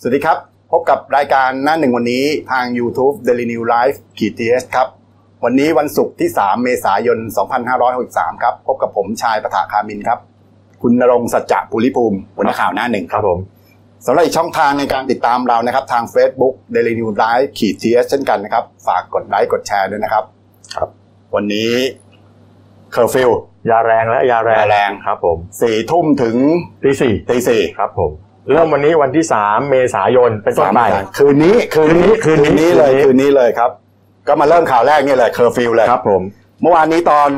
สวัสดีครับ พบกับรายการหน้าหนึ่งวันนี้ทาง YouTube Daily News Live ขีดทีครับ วันนี้วันศุกร์ที่ 3 เมษายน 2563 ครับ พบกับผมชายประถาคามินครับ คุณนรงค์สัจจะภูริภูมิหัวหน้าข่าวหน้าหนึ่งครับผมสำหรับอีกช่องทางในการติดตามเรานะครับ ทาง Facebook Daily New Life ขีดทีเช่นกันนะครับ ฝากกดไลค์กดแชร์ด้วยนะครับ ครับ วันนี้เคอร์ฟิวยาแรงและยาแรงยาแรงครับผมสี่ทุ่มถึงตีสี่ตีสี่ครับผม เริ่มวันนี้วันที่สามเมษายนเป็นต้นไปคืนนี้คืนนี้คืนนี้นี้เลยคืนนี้คืนนี้เลยครับ ก็มาเริ่มข่าวแรกนี่เลยเคอร์ฟิวเลยครับ ผม เมื่อวานนี้ตอน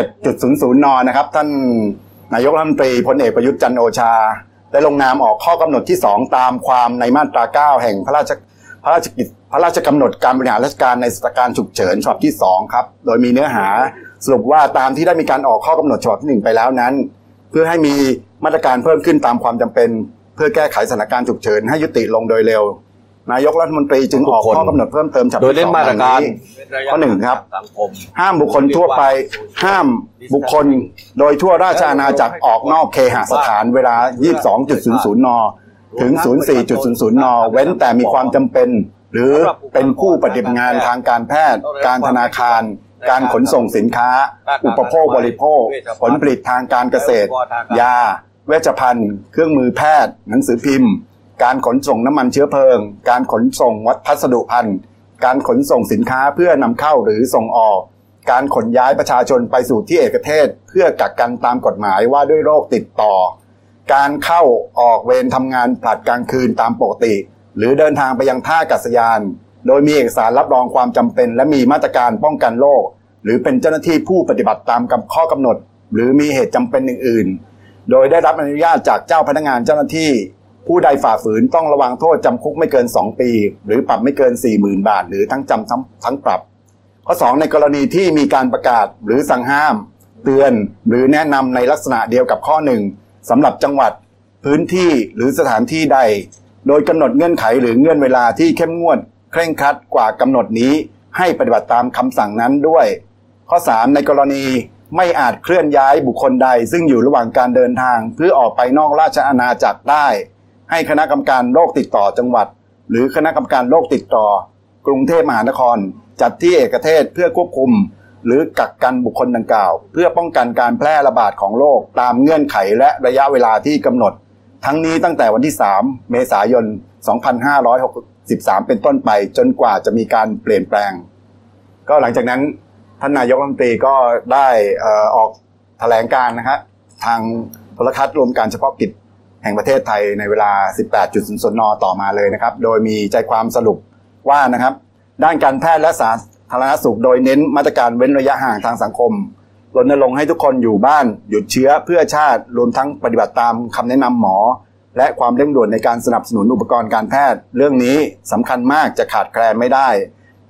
17.00 นนะครับ ท่านนายกรัฐมนตรีพลเอกประยุทธ์จันทร์โอชา ได้ลงนามออกข้อกำหนดที่ 2 ตามความในมาตรา 9 แห่งพระราชพระราชกิจพระราชกำหนดการบริหารราชการในสถานการณ์ฉุกเฉินฉบับที่ 2 ครับ โดยมีเนื้อหาสรุปว่าตามที่ได้มีการออกข้อกำหนดฉบับที่ 1 ไปแล้วนั้น เพื่อให้มีมาตรการเพิ่มขึ้นตามความจำเป็น เพื่อแก้ไขสถานการณ์ฉุกเฉินให้ยุติลงโดยเร็ว นายกรัฐมนตรีจึงออกข้อกำหนดเพิ่มเติมฉบับโดยที่เล่นสองมาตรการดังนี้ข้อหนึ่งครับสังคมห้ามบุคคลทั่วไป ห้ามบุคคลโดยทั่วราชอาณาจักรออกนอกเคหสถานเวลา 22.00 น ถึง 04.00 น เว้นแต่มีความจำเป็น หรือเป็นผู้ปฏิบัติงานทางการแพทย์ การธนาคารการขนส่งสินค้า อุปโภคบริโภค ผลผลิตทางการเกษตร ยา เวชภัณฑ์ เครื่องมือแพทย์ หนังสือพิมพ์ การขนส่งน้ำมันเชื้อเพลิง การขนส่งวัพัสดุพันธุ์การขนส่งสินค้าเพื่อนำเข้าหรือส่งออก การขนย้ายประชาชนไปสู่ที่เอกเทศ เพื่อกักกันตามกฎหมายว่าด้วยโรคติดต่อ การเข้าออกเวรทำงานผลัดกลางคืนตามปกติ หรือเดินทางไปยังท่าอากาศยาน โดยมีเอกสารรับรองความจำเป็น และมีมาตรการป้องกันโรคหรือเป็นเจ้าหน้าที่ผู้ปฏิบัติตามข้อกำหนด หรือมีเหตุจำเป็นอื่นๆ โดยได้รับอนุญาตจากเจ้าพนักงานเจ้าหน้าที่ ผู้ใดฝ่าฝืนต้องระวังโทษจำคุกไม่เกิน 2 ปี หรือปรับไม่เกิน 40,000 บาท หรือทั้งจำทั้งทั้งปรับ ข้อ 2 ในกรณีที่มีการประกาศหรือสั่งห้าม เตือนหรือแนะนำในลักษณะเดียวกับข้อ 1สำหรับจังหวัด พื้นที่หรือสถานที่ใด โดยกำหนดเงื่อนไขหรือเงื่อนเวลาที่เข้มงวด เคร่งครัดกว่ากำหนดนี้ ให้ปฏิบัติตามคำสั่งนั้นด้วย ข้อ 3 ในกรณี ไม่อาจเคลื่อนย้ายบุคคลใด ซึ่งอยู่ระหว่างการเดินทาง เพื่อออกไปนอกราชอาณาจักรได้ ให้คณะกรรมการโรคติดต่อจังหวัด หรือคณะกรรมการโรคติดต่อ กรุงเทพมหานคร จัดที่เอกเทศเพื่อควบคุม หรือกักกันบุคคลดังกล่าว เพื่อป้องกันการแพร่ระบาดของโรคตามเงื่อนไขและระยะเวลาที่กำหนด ทั้งนี้ตั้งแต่วันที่ 3 เมษายน 2563 เป็นต้นไปจนกว่าจะมีการเปลี่ยนแปลง ก็หลังจากนั้น ท่านนายกรัฐมนตรีก็ได้ออกแถลงการนะครับทางโทรทัศน์รวมการเฉพาะกิจแห่งประเทศไทยในเวลา 18.00น ต่อมาเลยนะครับ โดยมีใจความสรุปว่านะครับ ด้านการแพทย์และสาธารณสุข โดยเน้นมาตรการเว้นระยะห่างทางสังคมรณรงค์ให้ทุกคนอยู่บ้านหยุดเชื้อเพื่อชาติรวมทั้งปฏิบัติตามคำแนะนำหมอ และความเร่งด่วนในการสนับสนุนอุปกรณ์การแพทย์ เรื่องนี้สำคัญมากจะขาดแคลนไม่ได้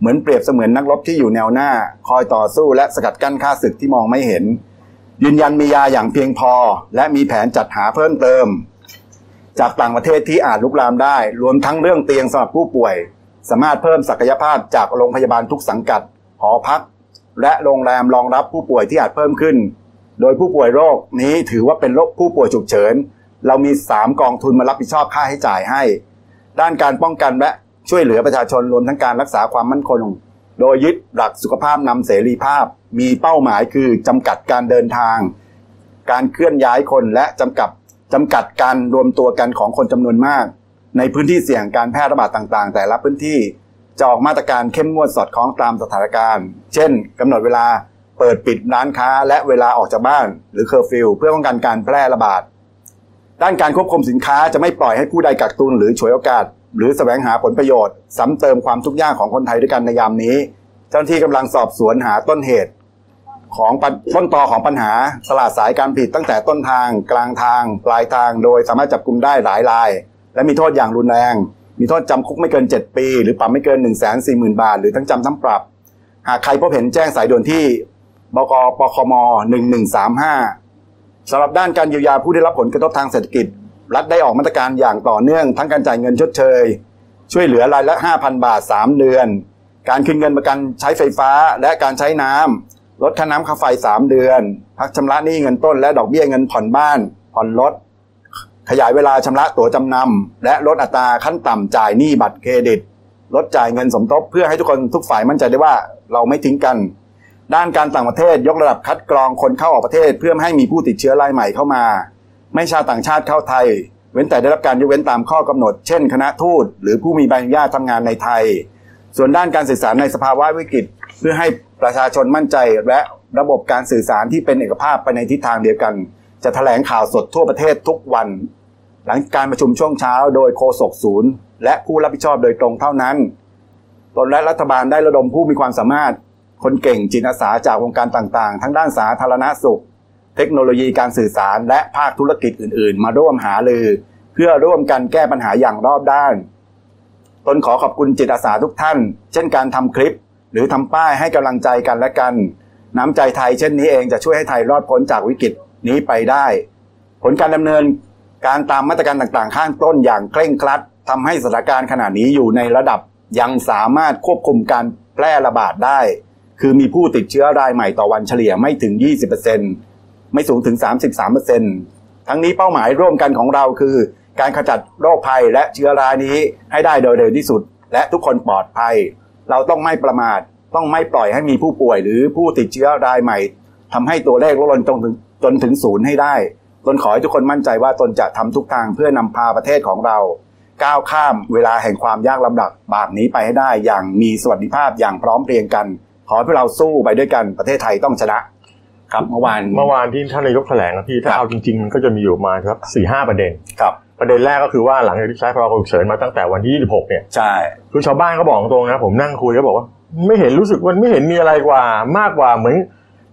เหมือนเปรียบเสมือนนักรบที่อยู่แนวหน้า คอยต่อสู้และสกัดกั้นข้าศึกที่มองไม่เห็น ยืนยันมียาอย่างเพียงพอ และมีแผนจัดหาเพิ่มเติม จากต่างประเทศที่อาจลุกลามได้ รวมทั้งเรื่องเตียงสำหรับผู้ป่วย สามารถเพิ่มศักยภาพจากโรงพยาบาลทุกสังกัด หอพัก และโรงแรมรองรับผู้ป่วยที่อาจเพิ่มขึ้น โดยผู้ป่วยโรคนี้ถือว่าเป็นโรคผู้ป่วยฉุกเฉินเรามี 3 กองทุนมารับผิดชอบค่าใช้จ่ายให้ ด้านการป้องกันและ ช่วยเหลือประชาชนรวมทั้งการรักษาความมั่นคง โดยยึดหลักสุขภาพนำเสรีภาพ มีเป้าหมายคือจำกัดการเดินทาง การเคลื่อนย้ายคนและจำกัดจำกัดการรวมตัวกันของคนจำนวนมาก ในพื้นที่เสี่ยงการแพร่ระบาดต่าง ๆ แต่ละพื้นที่จะออกมาตรการเข้มงวดสอดคล้องตามสถานการณ์ เช่นกำหนดเวลาเปิดปิดร้านค้าและเวลาออกจากบ้าน หรือเคอร์ฟิวเพื่อป้องกันการแพร่ระบาด ด้านการควบคุมสินค้าจะไม่ปล่อยให้ผู้ใดกักตุนหรือฉวยโอกาส หรือแสวงหาผลประโยชน์ซ้ำเติมความทุกข์ยากของคนไทยด้วยกันในยามนี้ เจ้าหน้าที่กำลังสอบสวนหาต้นเหตุ ของต้นตอของปัญหาตลาดสายการผลิตตั้งแต่ต้นทาง กลางทาง ปลายทาง โดยสามารถจับกลุ่มได้หลายราย และมีโทษอย่างรุนแรง มีโทษจำคุกไม่เกิน 7 ปี หรือปรับไม่เกิน 1 4 0 0 0 0 บาท หรือทั้งจำทั้งปรับ หากใครพบเห็นแจ้งสายด่วนที่บกปคม 1135สำหรับด้านการเยียวยาผู้ได้รับผลกระทบทางเศรษฐกิจ รัฐได้ออกมาตรการอย่างต่อเนื่องทั้งการจ่ายเงินชดเชย ช่วยเหลือรายละ 5,000 บาท 3 เดือน การคืนเงินประกันใช้ไฟฟ้าและการใช้น้ำลดค่าน้ำค่าไฟ 3 เดือน พักชำระหนี้เงินต้นและดอกเบี้ยเงินผ่อนบ้าน ผ่อนรถขยายเวลาชำระตั๋วจำนำและลดอัตราขั้นต่ำจ่ายหนี้บัตรเครดิต ลดจ่ายเงินสมทบเพื่อให้ทุกคนทุกฝ่ายมั่นใจได้ว่าเราไม่ทิ้งกัน ด้านการต่างประเทศยกระดับคัดกรองคนเข้าออกประเทศ เพื่อไม่ให้มีผู้ติดเชื้อรายใหม่เข้ามา ไม่ชาวต่างชาติเข้าไทย เว้นแต่ได้รับการยกเว้นตามข้อกำหนด เช่น คณะทูตหรือผู้มีใบอนุญาตทำงานในไทย ส่วนด้านการสื่อสารในสภาวะวิกฤต เพื่อให้ประชาชนมั่นใจ และระบบการสื่อสารที่เป็นเอกภาพไปในทิศทางเดียวกัน จะแถลงข่าวสดทั่วประเทศทุกวัน หลังการประชุมช่วงเช้า โดยโฆษกศูนย์ และผู้รับผิดชอบโดยตรงเท่านั้นตนและรัฐบาลได้ระดมผู้มีความสามารถ คนเก่งจิตอาสาจากวงการต่างๆ ทั้งด้านสาธารณสุข เทคโนโลยีการสื่อสารและภาคธุรกิจอื่น ๆ มาร่วมหาลือ เพื่อร่วมกันแก้ปัญหาอย่างรอบด้านตนขอขอบคุณจิตอาสาทุกท่าน เช่นการทำคลิป หรือทำป้ายให้กำลังใจกันและกัน น้ำใจไทยเช่นนี้เองจะช่วยให้ไทยรอดพ้นจากวิกฤตนี้ไปได้ ผลการดำเนินการตามมาตรการต่างๆ ข้างต้นอย่างเคร่งครัดทำให้สถานการณ์ขณะนี้อยู่ในระดับยังสามารถควบคุมการแพร่ระบาดได้ คือมีผู้ติดเชื้อรายใหม่ต่อวันเฉลี่ยไม่ถึง 20% ไม่สูงถึง 33%ทั้งนี้เป้าหมายร่วมกันของเราคือ การขจัดโรคภัยและเชื้อรายนี้ให้ได้โดยเร็วที่สุด และทุกคนปลอดภัย เราต้องไม่ประมาทต้องไม่ปล่อยให้มีผู้ป่วยหรือผู้ติดเชื้อรายใหม่ทำให้ตัวเลขลดลงจนถึงจนถึงศูนย์ให้ได้ตนขอให้ทุกคนมั่นใจว่าตนจะทำทุกทางเพื่อนำพาประเทศของเรา ก้าวข้ามเวลาแห่งความยากลำบากบากนี้ไปให้ได้อย่างมีสวัสดิภาพอย่างพร้อมเพรียงกัน ขอให้พวกเราสู้ไปด้วยกันประเทศไทยต้องชนะ ครับเมื่อวานเมื่อวานที่ท่านนายกแถลงนะพี่ถ้าครับเอาจริงๆมันก็จะมีอยู่ประมาณครับสี่ห้าประเด็นครับ ประเด็นแรกก็คือว่าหลังจากที่ใช้พรกฉุกเฉินมาตั้งแต่วันที่ 26 เนี่ยใช่คือชาวบ้านเขาบอกตรงนะ ผมนั่งคุยก็บอกว่า ไม่เห็นรู้สึกมันไม่เห็นมีอะไรกว่ามากกว่าเหมือน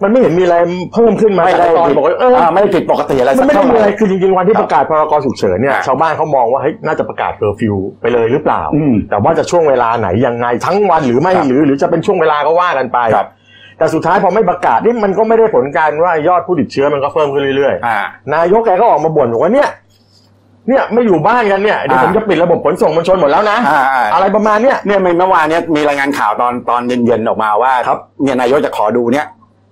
มันไม่เห็นมีอะไรเพิ่มขึ้นมาไม่ได้จากตอนบอกว่าเอออ่าไม่ได้ผิดปกติอะไรมัสันกไม่ได้เท่ามีไหอะไรร่คือจริงๆวันที่ครับประกาศพรกฉุกเฉินเนี่ยอ่าชาวบ้านเขามองว่าเฮ้ยน่าจะประกาศเคอร์ฟิวไปเลยหรือเปล่าอืมแต่ว่าจะช่วงเวลาไหนยังไงทั้งวันหรือไม่ครับหรือหรือจะเป็นช่วงเวลาก็ว่ากันไปครับ แต่สุดท้ายพอไม่ประกาศนี่มันก็ไม่ได้ผลการว่ายอดผู้ติดเชื้อมันก็เพิ่มขึ้นเรื่อยอ่า ๆ นายกแกก็ออกมาบ่นบอกว่าเนี่ย เนี่ยไม่อยู่บ้านกันเนี่ยเดี๋ยวอ่า ผมจะปิดระบบขนส่งมวลชนหมดแล้วนะ อ่าอ่าอะไรประมาณเนี้ย เนี่ยเมื่อวานเนี้ยมีรายงานข่าวตอนตอนเย็นๆออกมาว่าครับ เนี่ยนายกจะขอดูเนี่ย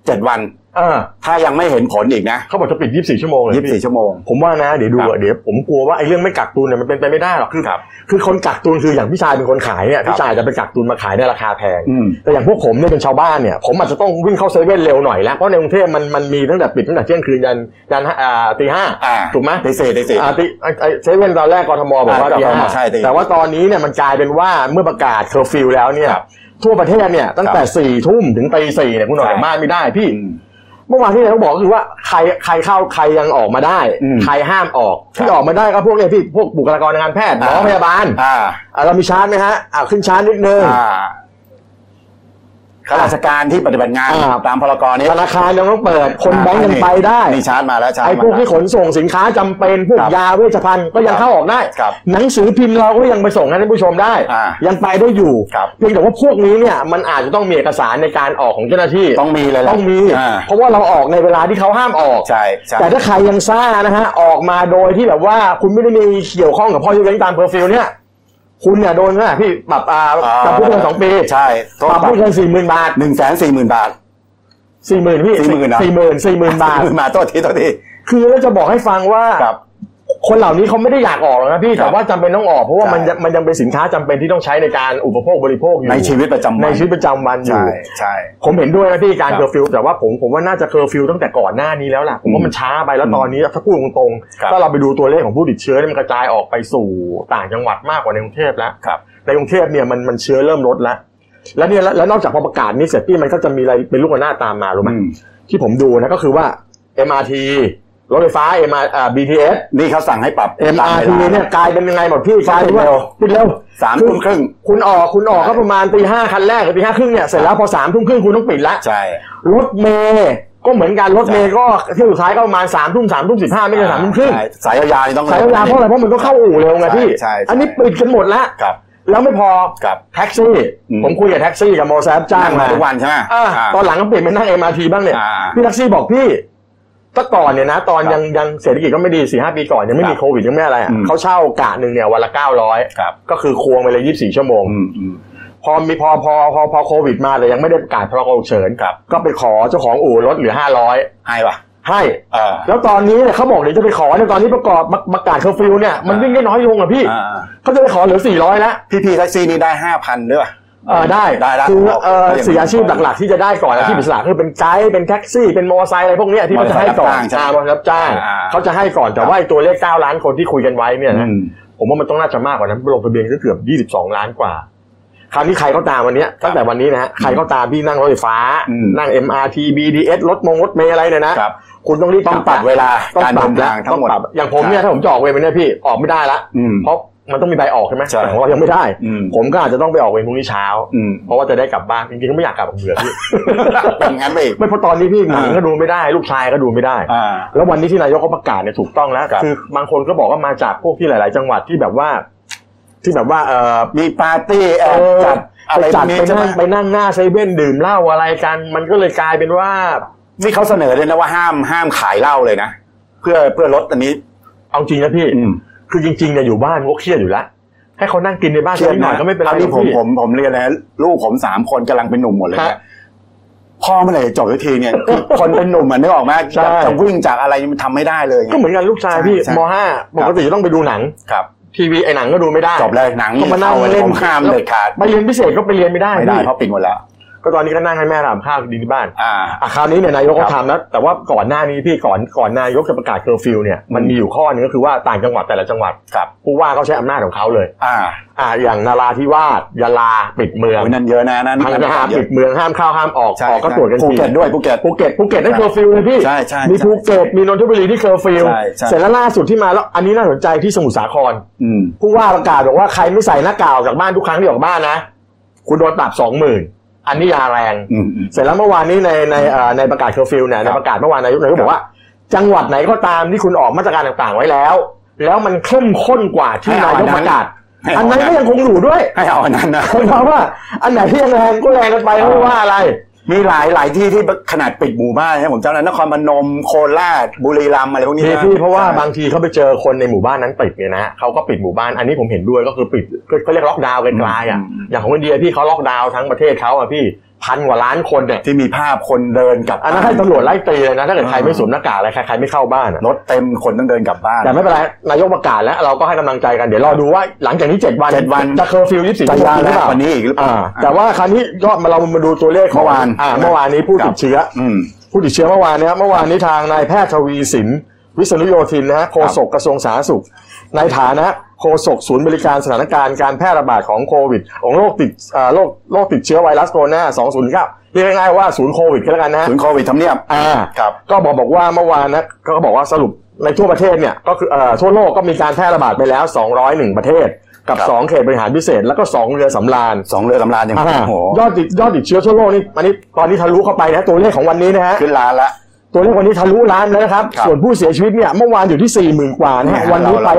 เจ็ดวันเออถ้ายังไม่เห็นผลอีกนะเขาบอกจะปิด 24 ชั่วโมงเลยยี่สิบพี่สี่ชั่วโมง ผมว่านะเดี๋ยวดูครับอะเดี๋ยวผมกลัวว่าไอ้เรื่องไม่กักตุนเนี่ยมันเป็นไปไม่ได้หรอกคือครับคือคนกักตุนคืออย่างพี่ชายเป็นคนขายเนี่ยครับพี่ชายจะไปกักตุนมาขายในราคาแพงอืมแต่อย่างพวกผมเนี่ยเป็นชาวบ้านเนี่ยผมอาจจะต้องวิ่งเข้าเซเว่นเร็วหน่อยแล้วเพราะในกรุงเทพมันมันมีตั้งแต่ปิดตั้งแต่เที่ยงคืนยันยันอ่าตีห้าอ่าถูกไหมตีสี่ตีสี่อ่าตีไอ้ไอ้เซเว่นตอนแรกกทมบอกว่าอ่าตีห้าใช่ตีแต่ว่าตอนนี้เนี่ยมันกลายเป็นว่าเมื่อประกาศเคอร์ฟิวแล้วเนี่ยครับทั่วประเทศเนี่ยตั้งแต่ครับสี่ทุ่มถึงตีสี่เนี่ยคุณออกใช่จากบ้านไม่ได้พี่อืม เมื่อวานที่นายกบอกก็คือว่าใครใครเข้าใครยังออกมาได้ อืมใครห้ามออกครับที่ออกมาได้ก็พวกเนี่ยพี่พวกบุคลากรทางการแพทย์หมออ่า พยาบาลอ่า อะเรามีชาร์จไหมฮะอ่าขึ้นชาร์จนิดนึง อ่า ข้าราชการที่ปฏิบัติงานอ่า ตามพรกนี้ธนาคารยังต้องเปิด คนแบงก์ยังไปได้นี่ชาร์จมาแล้วชาร์จไอ้มาพวกที่แล้วขนส่งสินค้าจำเป็นพวกครับยาเวชภัณฑ์ก็ยังครับเข้าออกได้ ครับหนังสือพิมพ์เราก็ยังไปส่งให้ท่านผู้ชมได้ อ่ายังไปได้อยู่ครับ เพียงแต่ว่าพวกนี้เนี่ยมันอาจจะต้องมีเอกสารในการออกของเจ้าหน้าที่ต้องมีเลยแหละต้องมี อ่าเพราะว่าเราออกในเวลาที่เขาห้ามออก ใช่ใช่ แต่ถ้าใครยังซ่านะฮะออกมาโดยที่แบบว่าคุณไม่ได้มีเกี่ยวข้องกับข้อยกเว้นตามเคอร์ฟิวเนี่ย คุณเนี่ยโดนนะพี่ปรับอ่าจำคุกเกินสองปีใช่โทษปรับปรับ ไม่เกินสี่หมื่นบาทหนึ่งแสนสี่หมื่นบาท สี่หมื่นพี่40,000นะ สี่หมื่นสี่หมื่นบาทหมื่นบาทโทษทีโทษที คือแล้วจะบอกให้ฟังว่า ครับ คนเหล่านี้เขาไม่ได้อยากออกหรอกนะพี่ครับแต่ว่าจำเป็นต้องออกเพราะว่ามันใช่ยังมันยังเป็นสินค้าจำเป็นที่ต้องใช้ในการอุปโภคบริโภคอยู่ในชีวิตประจำวันในชีวิตประจำวันอยู่ใช่ใช่ ผมเห็นด้วยนะพี่การครับเคอร์ฟิวแต่ว่าผมผมว่าน่าจะเคอร์ฟิวตั้งแต่ก่อนหน้านี้แล้วล่ะผมว่ามันช้าไปแล้วอืมตอนนี้ถ้าพูดตรงครับ ๆถ้าเราไปดูตัวเลขของผู้ติดเชื้อเนี่ยมันกระจายออกไปสู่ต่างจังหวัดมากกว่าในกรุงเทพแล้ว ครับ ในกรุงเทพเนี่ยมันมันเชื้อเริ่มลดแล้ว แล้วเนี่ยแล้วแล้วนอกจากพอประกาศนี้เสร็จพี่มันก็จะมีอะไรเป็นลูกระนาดตามมารู้ไหมอืม ที่ผมดูนะก็คือว่า MRT รถไฟฟ้า MR อ่า BTS นี่เขาสั่งให้ปรับตาม MRT วลาเนี่ยกลายเป็นยังไงหมดพี่กลายเป็นว่าเร็วปิดเร็วสามทุ่มครึ่งคุณออกคุณออกก็ประมาณตีห้าคันแรกหรือตีห้าครึ่งเนี่ยเสร็จแล้วพอสามทุ่มครึ่งคุณต้องปิดละใช่รถเมย์ก็เหมือนกันรถเมย์ก็เที่ยวสุดท้ายก็ประมาณสามทุ่มสามทุ่มสิบห้าไม่เกินสามทุ่มครึ่งใช่สายยาวๆนี่ต้องสายยาวๆเพราะอะไรเพราะมันก็เข้าอู่เร็วไงพี่ใช่ใช่อันนี้ปิดกันหมดแล้วครับแล้วไม่พอครับแท็กซี่อืมผมคุยกับแท็กซี่กับโมแซฟจ้างนั่งมามาทุกวันใช่ไหมอ่าอ่าตอนหลังก็เปลี่ยนเป็นนั่ง MRT บ้างเนี่ยอ่าพี่แท็กซี่บอกพี่ แต่ก่อนเนี่ยนะ ตอนครับยังยังเศรษฐกิจก็ไม่ดีสี่ห้าปีก่อนยังไม่มีครับโควิดยังไม่อะไรอะอืมเขาเช่ากะหนึ่งเนี่ยวันละเก้าร้อยครับก็คือควงไปเลยยี่สิบสี่ชั่วโมงอืมอืมพอมีพอพอพอพอโควิดมาแต่ยังไม่ได้ประกาศพรกฉุกเฉินครับก็ไปขอเจ้าของอู่ลดเหลือห้าร้อยให้ปะให้อ่าแล้วตอนนี้เนี่ยเขาบอกเดี๋ยวจะไปขอเนี่ยตอนนี้ประกอบประกาศเคอร์ฟิวเนี่ยมันวิ่งได้น้อยลงอะพี่อ่าเขาจะไปขอเหลือ400แล้วพี่พี่แท็กซี่นี่ได้ห้าพันด้วยป่ะ เออได้ได้ได้คือเออเอาอย่างนี้สี่อาชีพหลักๆที่จะได้ก่อนอาชีพอิสระคือเป็นไกด์เป็นแท็กซี่เป็นมอเตอร์ไซค์อะไรพวกเนี้ยที่เขาจะให้ก่อนมอเตอร์ไซค์รับจ้างใช่ไหมอ่ามอเตอร์ไซค์รับจ้างอ่าเขาจะให้ก่อนแต่ว่าไอ้ตัวเลข9ล้านคนที่คุยกันไว้เนี่ยนะอืมผมว่ามันต้องน่าจะมากกว่านั้นลงทะเบียนก็เกือบ22 ล้านกว่าคราวนี้ใครก็ตามวันเนี้ยตั้งแต่วันนี้นะฮะใครก็ตามที่นั่งรถไฟฟ้าอืมนั่ง MRT BTS รถมงรถเมล์อะไรเนี่ยนะครับคุณต้องรีบต้องปรับเวลาต้องการปรัเดิบนทางทั้งหมดต้องปรับอย่างผมเนี่ยถ้าผมจะออกเวรไปเนี่ยพี่ออกไม่ได้ละอืมเพราะ มันต้องมีใบออกใช่ไหมใช่แต่ของเรายังไม่ได้อืมผมก็อาจจะต้องไปออกเวรพรุ่งนี้เช้าอืมเพราะว่าจะได้กลับบ้านจริงๆก็ไม่อยากกลับผมเบื่อพี่เป็นงั้นไปอีกไม่เพราะตอนนี้พี่หนังอ่าก็ดูไม่ได้ ลูกชายก็ดูไม่ได้อ่าแล้ววันนี้ที่นายกเขาประกาศเนี่ยถูกต้องแล้วครับคือบางคนก็บอกว่ามาจากพวกที่หลาย ๆ จังหวัดที่แบบว่า ที่แบบว่าเออมีปาร์ตี้แอเอบอจัดอะไรไปจัดพวกนี้ไปใช่ไหมนั่งไปนั่งหน้าเซเว่นดื่มเหล้าอะไรกัน มันก็เลยกลายเป็นว่านี่เขาเสนอเลยนะว่าห้ามห้ามขายเหล้าเลยนะเพื่อเพื่อลดอันนี้ เอาจริงนะพี่อืม คือจริงๆเนี่ยอยู่บ้านก็เครียดอยู่แล้วให้เขานั่งกินในบ้านเครียดนิดหน่อยก็ไม่เป็นไรตอนนี้ผมพี่ผมผมเรียนนะลูกผมสามคนกำลังเป็นหนุ่มหมดเลยฮะนะพ่อเมื่อไหร่จะจบสักทีเนี่ยคือคนเป็นหนุ่มอะนึกออกไหมใช่จะจะวิ่งจากอะไรมันทำไม่ได้เลยไงก็เหมือนกันลูกชายพี่ใช่มห้าปกติจะต้องไปดูหนังครับ ทีวีไอ้หนังก็ดูไม่ได้จบเลยหนังก็มานั่งเข้เล่นผมห้ามเด็ดขาดไปเรียนพิเศษก็ไปเรียนไม่ได้ไม่ได้พี่เพราะปิดหมดแล้ว ก็ตอนนี้ก็นั่งให้แม่ทำข้าวกินที่บ้านอ่าอะคราวนี้เนี่ยนายกครัก็บทำแล้วแต่ว่าก่อนหน้านี้พี่ก่อนก่อนนายกจะประกาศเคอร์ฟิวเนี่ยมันมีอยู่ข้อหนึงก็คือว่าต่างจังหวัดแต่ละจังหวัดครับผู้ว่าเขาใช้อำนาจของเขาเลย อ่า อ่าอย่างนราธิวาสยะลาปิดเมืองโอ้ยนั่นเยอะนะนั่นพังนั่นงาเยปิอะดเมืองห้ามเข้าห้ามออกใช่ออกก็ตรวจกันภูทีเก็ตด้วยภูเก็ตภูเก็ตภูเก็ตนั่นเคอร์ฟิวเลยพี่ใช่ใช่มีใช่ภูเก็ตมีนนทบุรีที่เคอร์ฟิวใช่ใช่เสร็จแล้วล่าสุดที่มาแล้วอันนี้น่าสนใจที่สมุทรสาครอืมผู้ว่าประกาศบอกว่าใครไม่ใส่หน้ากากออกจากบ้านทุกครั้งที่ออกบ้านนะ คุณโดนปรับสองหมื่น อันนี้ยาแรงอืมอืมเสร็จแล้วเมื่อวานนี้ในในเอ่อในประกาศเคอร์ฟิวเนี่ยในประกาศเมื่อวานนายกนายกบอกว่า จังหวัดไหนก็ตามที่คุณออกมาตรการต่างๆไว้แล้ว แล้วมันเข้มข้นกว่าที่ให้นาเอายกประกาศให้อัเอานนั้นอันนั้นก็ยังคงอยู่ด้วยให้เอาอันนั้นนะเพราะว่าอันไหนที่ยังแรงก็แรงกันไปไม่ว่าอะไร มีหลายหลายที่ที่ขนาดปิดหมู่บ้านนะผมจำได้นครพนมโคราชบุรีรัมย์อะไรพวกนี้พี่นะพี่เพราะว่าใช่บางทีเขาไปเจอคนในหมู่บ้านนั้นติดเนี่ยนะเขาก็ปิดหมู่บ้านอันนี้ผมเห็นด้วยก็คือปิดเขาเรียกล็อกดาวน์ไกลๆอะอืมอย่างของอินเดียพี่เขาล็อกดาวน์ทั้งประเทศเขาอะพี่ พันกว่าล้านคนเนี่ยที่มีภาพคนเดินกลับอันนั้นให้ตำรวจไล่ตีเลยนะถ้าเกิดใครไม่สวมหน้ากากอะไรใครใครไม่เข้าบ้านอะรถเต็มคนต้องเดินกลับบ้านแต่ไม่เป็นไรนายกประกาศแล้วเราก็ให้กำลังใจกันเดี๋ยวรอดูว่าหลังจากนี้เจ็ดวันเจ็ดวันจะเคอร์ฟิวยี่สิบจะชั่วโมยางหรือแรเปกล่า วันนี้อีกหรือเปอ่าล่าแต่ว่าคราวนี้ยอดมาเรามาดูตัวเลขของเมื่อวานอ่าเมื่อวานนี้ผู้ติดเชื้อ อืม ผู้ติดเชื้อเมื่อวานเนี้ยเมื่อวานนี้ทางนายแพทย์ทวีสิน วิษณุโยธินนะฮะโฆษกกระทรวงสาธารณสุข ในฐานะ โฆษกศูนย์บริการสถานการณ์การแพร่ระบาดของโควิดของโรคติดอ่าโรคโรคติดเชื้อไวรัสโคโรนา2019เรียกง่ายๆว่าศูนย์โควิดก็แล้วกันนะฮะศูนย์โควิดทำเนียบอ่าครับก็บอกบอกว่าเมื่อวานนะก็บอกว่าสรุปในทั่วประเทศเนี่ยก็คือเอ่อทั่วโลกก็มีการแพร่ระบาดไปแล้ว 201 ประเทศกับครับ2เขตบริหารพิเศษ แล้วก็ 2 เรือสำราญสองเรือสำราญยังอ่าโอ้โหยอดติดยอดติดเชื้อทั่วโลกนี่อันนี้ตอนนี้ทะลุเข้าไปนะตัวเลขของวันนี้นะฮะขึ้นล้านละ ตัวเลขวันนี้ทะลุล้านแล้วนะครับ ครับส่วนผู้เสียชีวิตเนี่ยเมื่อวานอยู่ที่ 40,000 กว่านะฮะเนี่ยวันนี้ไปเรา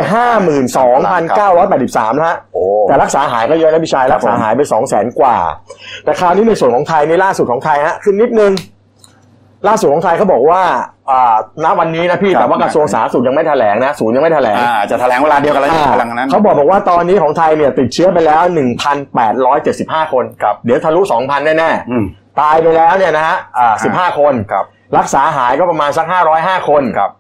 52,983นะฮะ โอ้ แต่รักษาหายก็เยอะนะพี่ชายครัรับกษาหายไป 2 0 0 0 0 0 กว่า แต่คราวนี้ในส่วนของไทยในล่าสุดของไทยฮะขึ้นนิดนึง ล่าสุดของไทยเขาบอกว่าอ่าณวันนี้นะพี่ครับ แต่ว่ากระทรวงสาธารณสุขยังไม่แถลงนะศูนย์ยังไม่แถลง อ่าจะแถลงเวลาเดียวกันแล้วอ่าพลังนั้น เขาบอกบอกว่าตอนนี้ของไทยเนี่ยติดเชื้อไปแล้ว 1,875 คน ครับ เดี๋ยวทะลุ 2,000 แน่อืม ๆ ตายไปแล้วเนี่ยนะฮะอ่า15 คน ครับ รักษาหายก็ประมาณสัก505คนครับ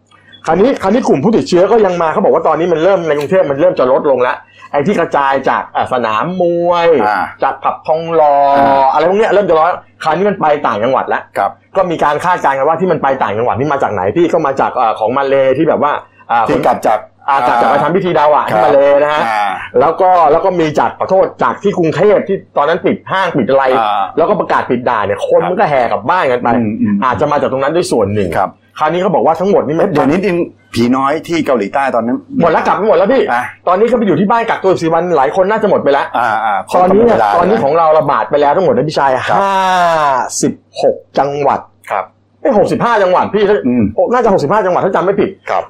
คราวนี้คราวนี้กลุ่มผู้ติดเชื้อก็ยังมาเขาบอกว่าตอนนี้มันเริ่มในกรุงเทพมันเริ่มจะลดลงแล้วไอ้ที่กระจายจากอะสนามมวยอ่าจากผับทองหล่ออาอะไรพวกเนี้ยเริ่มจะลดคราวนี้มันไปต่างจังหวัดแล้วครับก็มีการคาดการณ์กันว่าที่มันไปต่างจังหวัดนี่มาจากไหนพี่ก็มาจากอ่าของมาเลที่แบบว่าอ่าที่กลับจาก อ่ากลับจากไปทำพิธีดาวอะที่มาเลนะฮะอ่าแล้วก็แล้วก็มีจากขอโทษจากที่กรุงเทพที่ตอนนั้นปิดห้างปิดอะไรอ่าแล้วก็ประกาศปิดด่านเนี่ยคนมันก็แห่กลับบ้านกันไปอืมอืมอาจจะมาจากตรงนั้นด้วยส่วนหนึ่งครับคราวนี้เขาบอกว่าทั้งหมดนี่ไม่เดี๋ยวนี้ดินผีน้อยที่เกาหลีใต้ตอนนั้นหมดแล้วกลับไปหมดแล้วพี่อะตอนนี้เขาไปอยู่ที่บ้านกักตัว14วันหลายคนน่าจะหมดไปแล้วอ่าอ่าตอนนี้เนี่ยวลาตอนนี้ของเราระบาดไปแล้วทั้งหมดนะพี่ชายครับห้าสิบหกจังหวัดครับไม่หกสิบห้าจังหวัดพี่ถ้าอืมโอ้น่าจะหกสิบห้าจังหวัดถ้าจำไม่ผิดครับ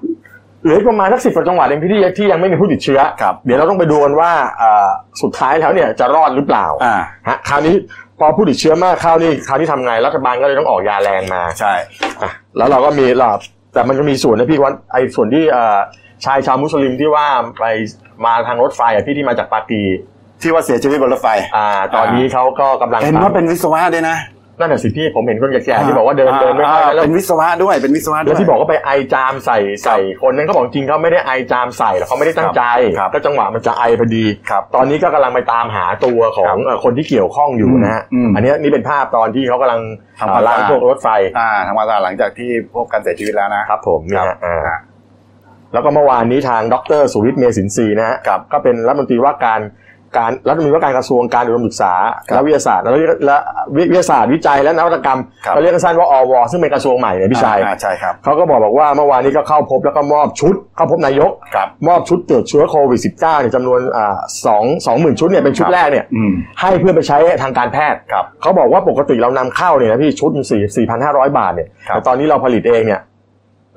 เหลืออีกประมาณสักสิบกว่าจังหวัดเองพี่ที่ที่ยังไม่มีผู้ติดเชื้อ ครับเดี๋ยวเราต้องไปดูกันว่าเอ่อสุดท้ายแล้วเนี่ยจะรอดหรือเปล่าอ่าฮะคราวนี้พอผู้ติดเชื้อมากเข้านี่คราวนี้ทำไงรัฐบาลก็เลยต้องออกยาแรงมาใช่อะแล้วเราก็มีเราแต่มันจะมีส่วนนะพี่ว่าไอ้ส่วนที่เอ่อชายชาวมุสลิมที่ว่าไปมาทางรถไฟอะพี่ที่มาจากปากีที่ว่าเสียชีวิตบนรถไฟอ่า ตอนนี้เขาก็กำลังเห็นว่าเป็นวิศวะด้วยนะ นั่นแหะสิพี่ผมเห็นคนแก่ๆที่บอกว่าเดินเดินไม่ค่อยได้แล้วเป็นวิศวะด้วยเป็นวิศวะด้แล้ววยที่บอกว่าไปไอจามใส่ใส่ครับคนนั้นเขาบอกจริงเขาไม่ได้ไอจามใส่หรอกเขาไม่ได้ตั้งใจครับก็จังหวะมันจะไอพอดีครับตอนนี้ก็กำลังไปตามหาตัวขอครังบเอ่อคนที่เกี่ยวข้องอยู่นะฮะอืมอันนี้นี่เป็นภาพตอนที่เขากำลังทำความล้างสะอาดพวกรถไฟอ่าทางวาระหลังจากที่พบการเสียชีวิตแล้วนะครับผมเนี่ยฮะอ่าอ่าแล้วก็เมื่อวานนี้ทางดรสุวิทย์เมสินทรีย์นะฮะครับก็เป็นรัฐมนตรีว่าการ การรัฐมนตรีว่าการกระทรวงการอุดมศึกษาครับและวิทยาศาสตร์และและวิทยาศาสตร์วิจัยและนวัตกรรมครับเราเรียกสั้นๆว่าอวซึ่งเป็นกระทรวงใหม่เนี่ยพี่ชัยอ่าใช่ครับเขาก็บอกบอกว่าเมื่อวานนี้ก็เข้าพบแล้วก็มอบชุด เข้าพบนายกครับมอบชุดตรวจเชื้อโควิด -19 เนี่ยจำนวนอ่าสองสองหมื่นชุดเนี่ยเป็นชุดครับแรกเนี่ยอืมให้เพื่อไปใช้ทางการแพทย์ครับเขาบอกว่าปกติเรานำเข้าเนี่ยนะพี่ชุดสี่สี่พันห้าร้อยบาทเนี่ยครับแต่ตอนนี้เราผลิตเองเนี่ย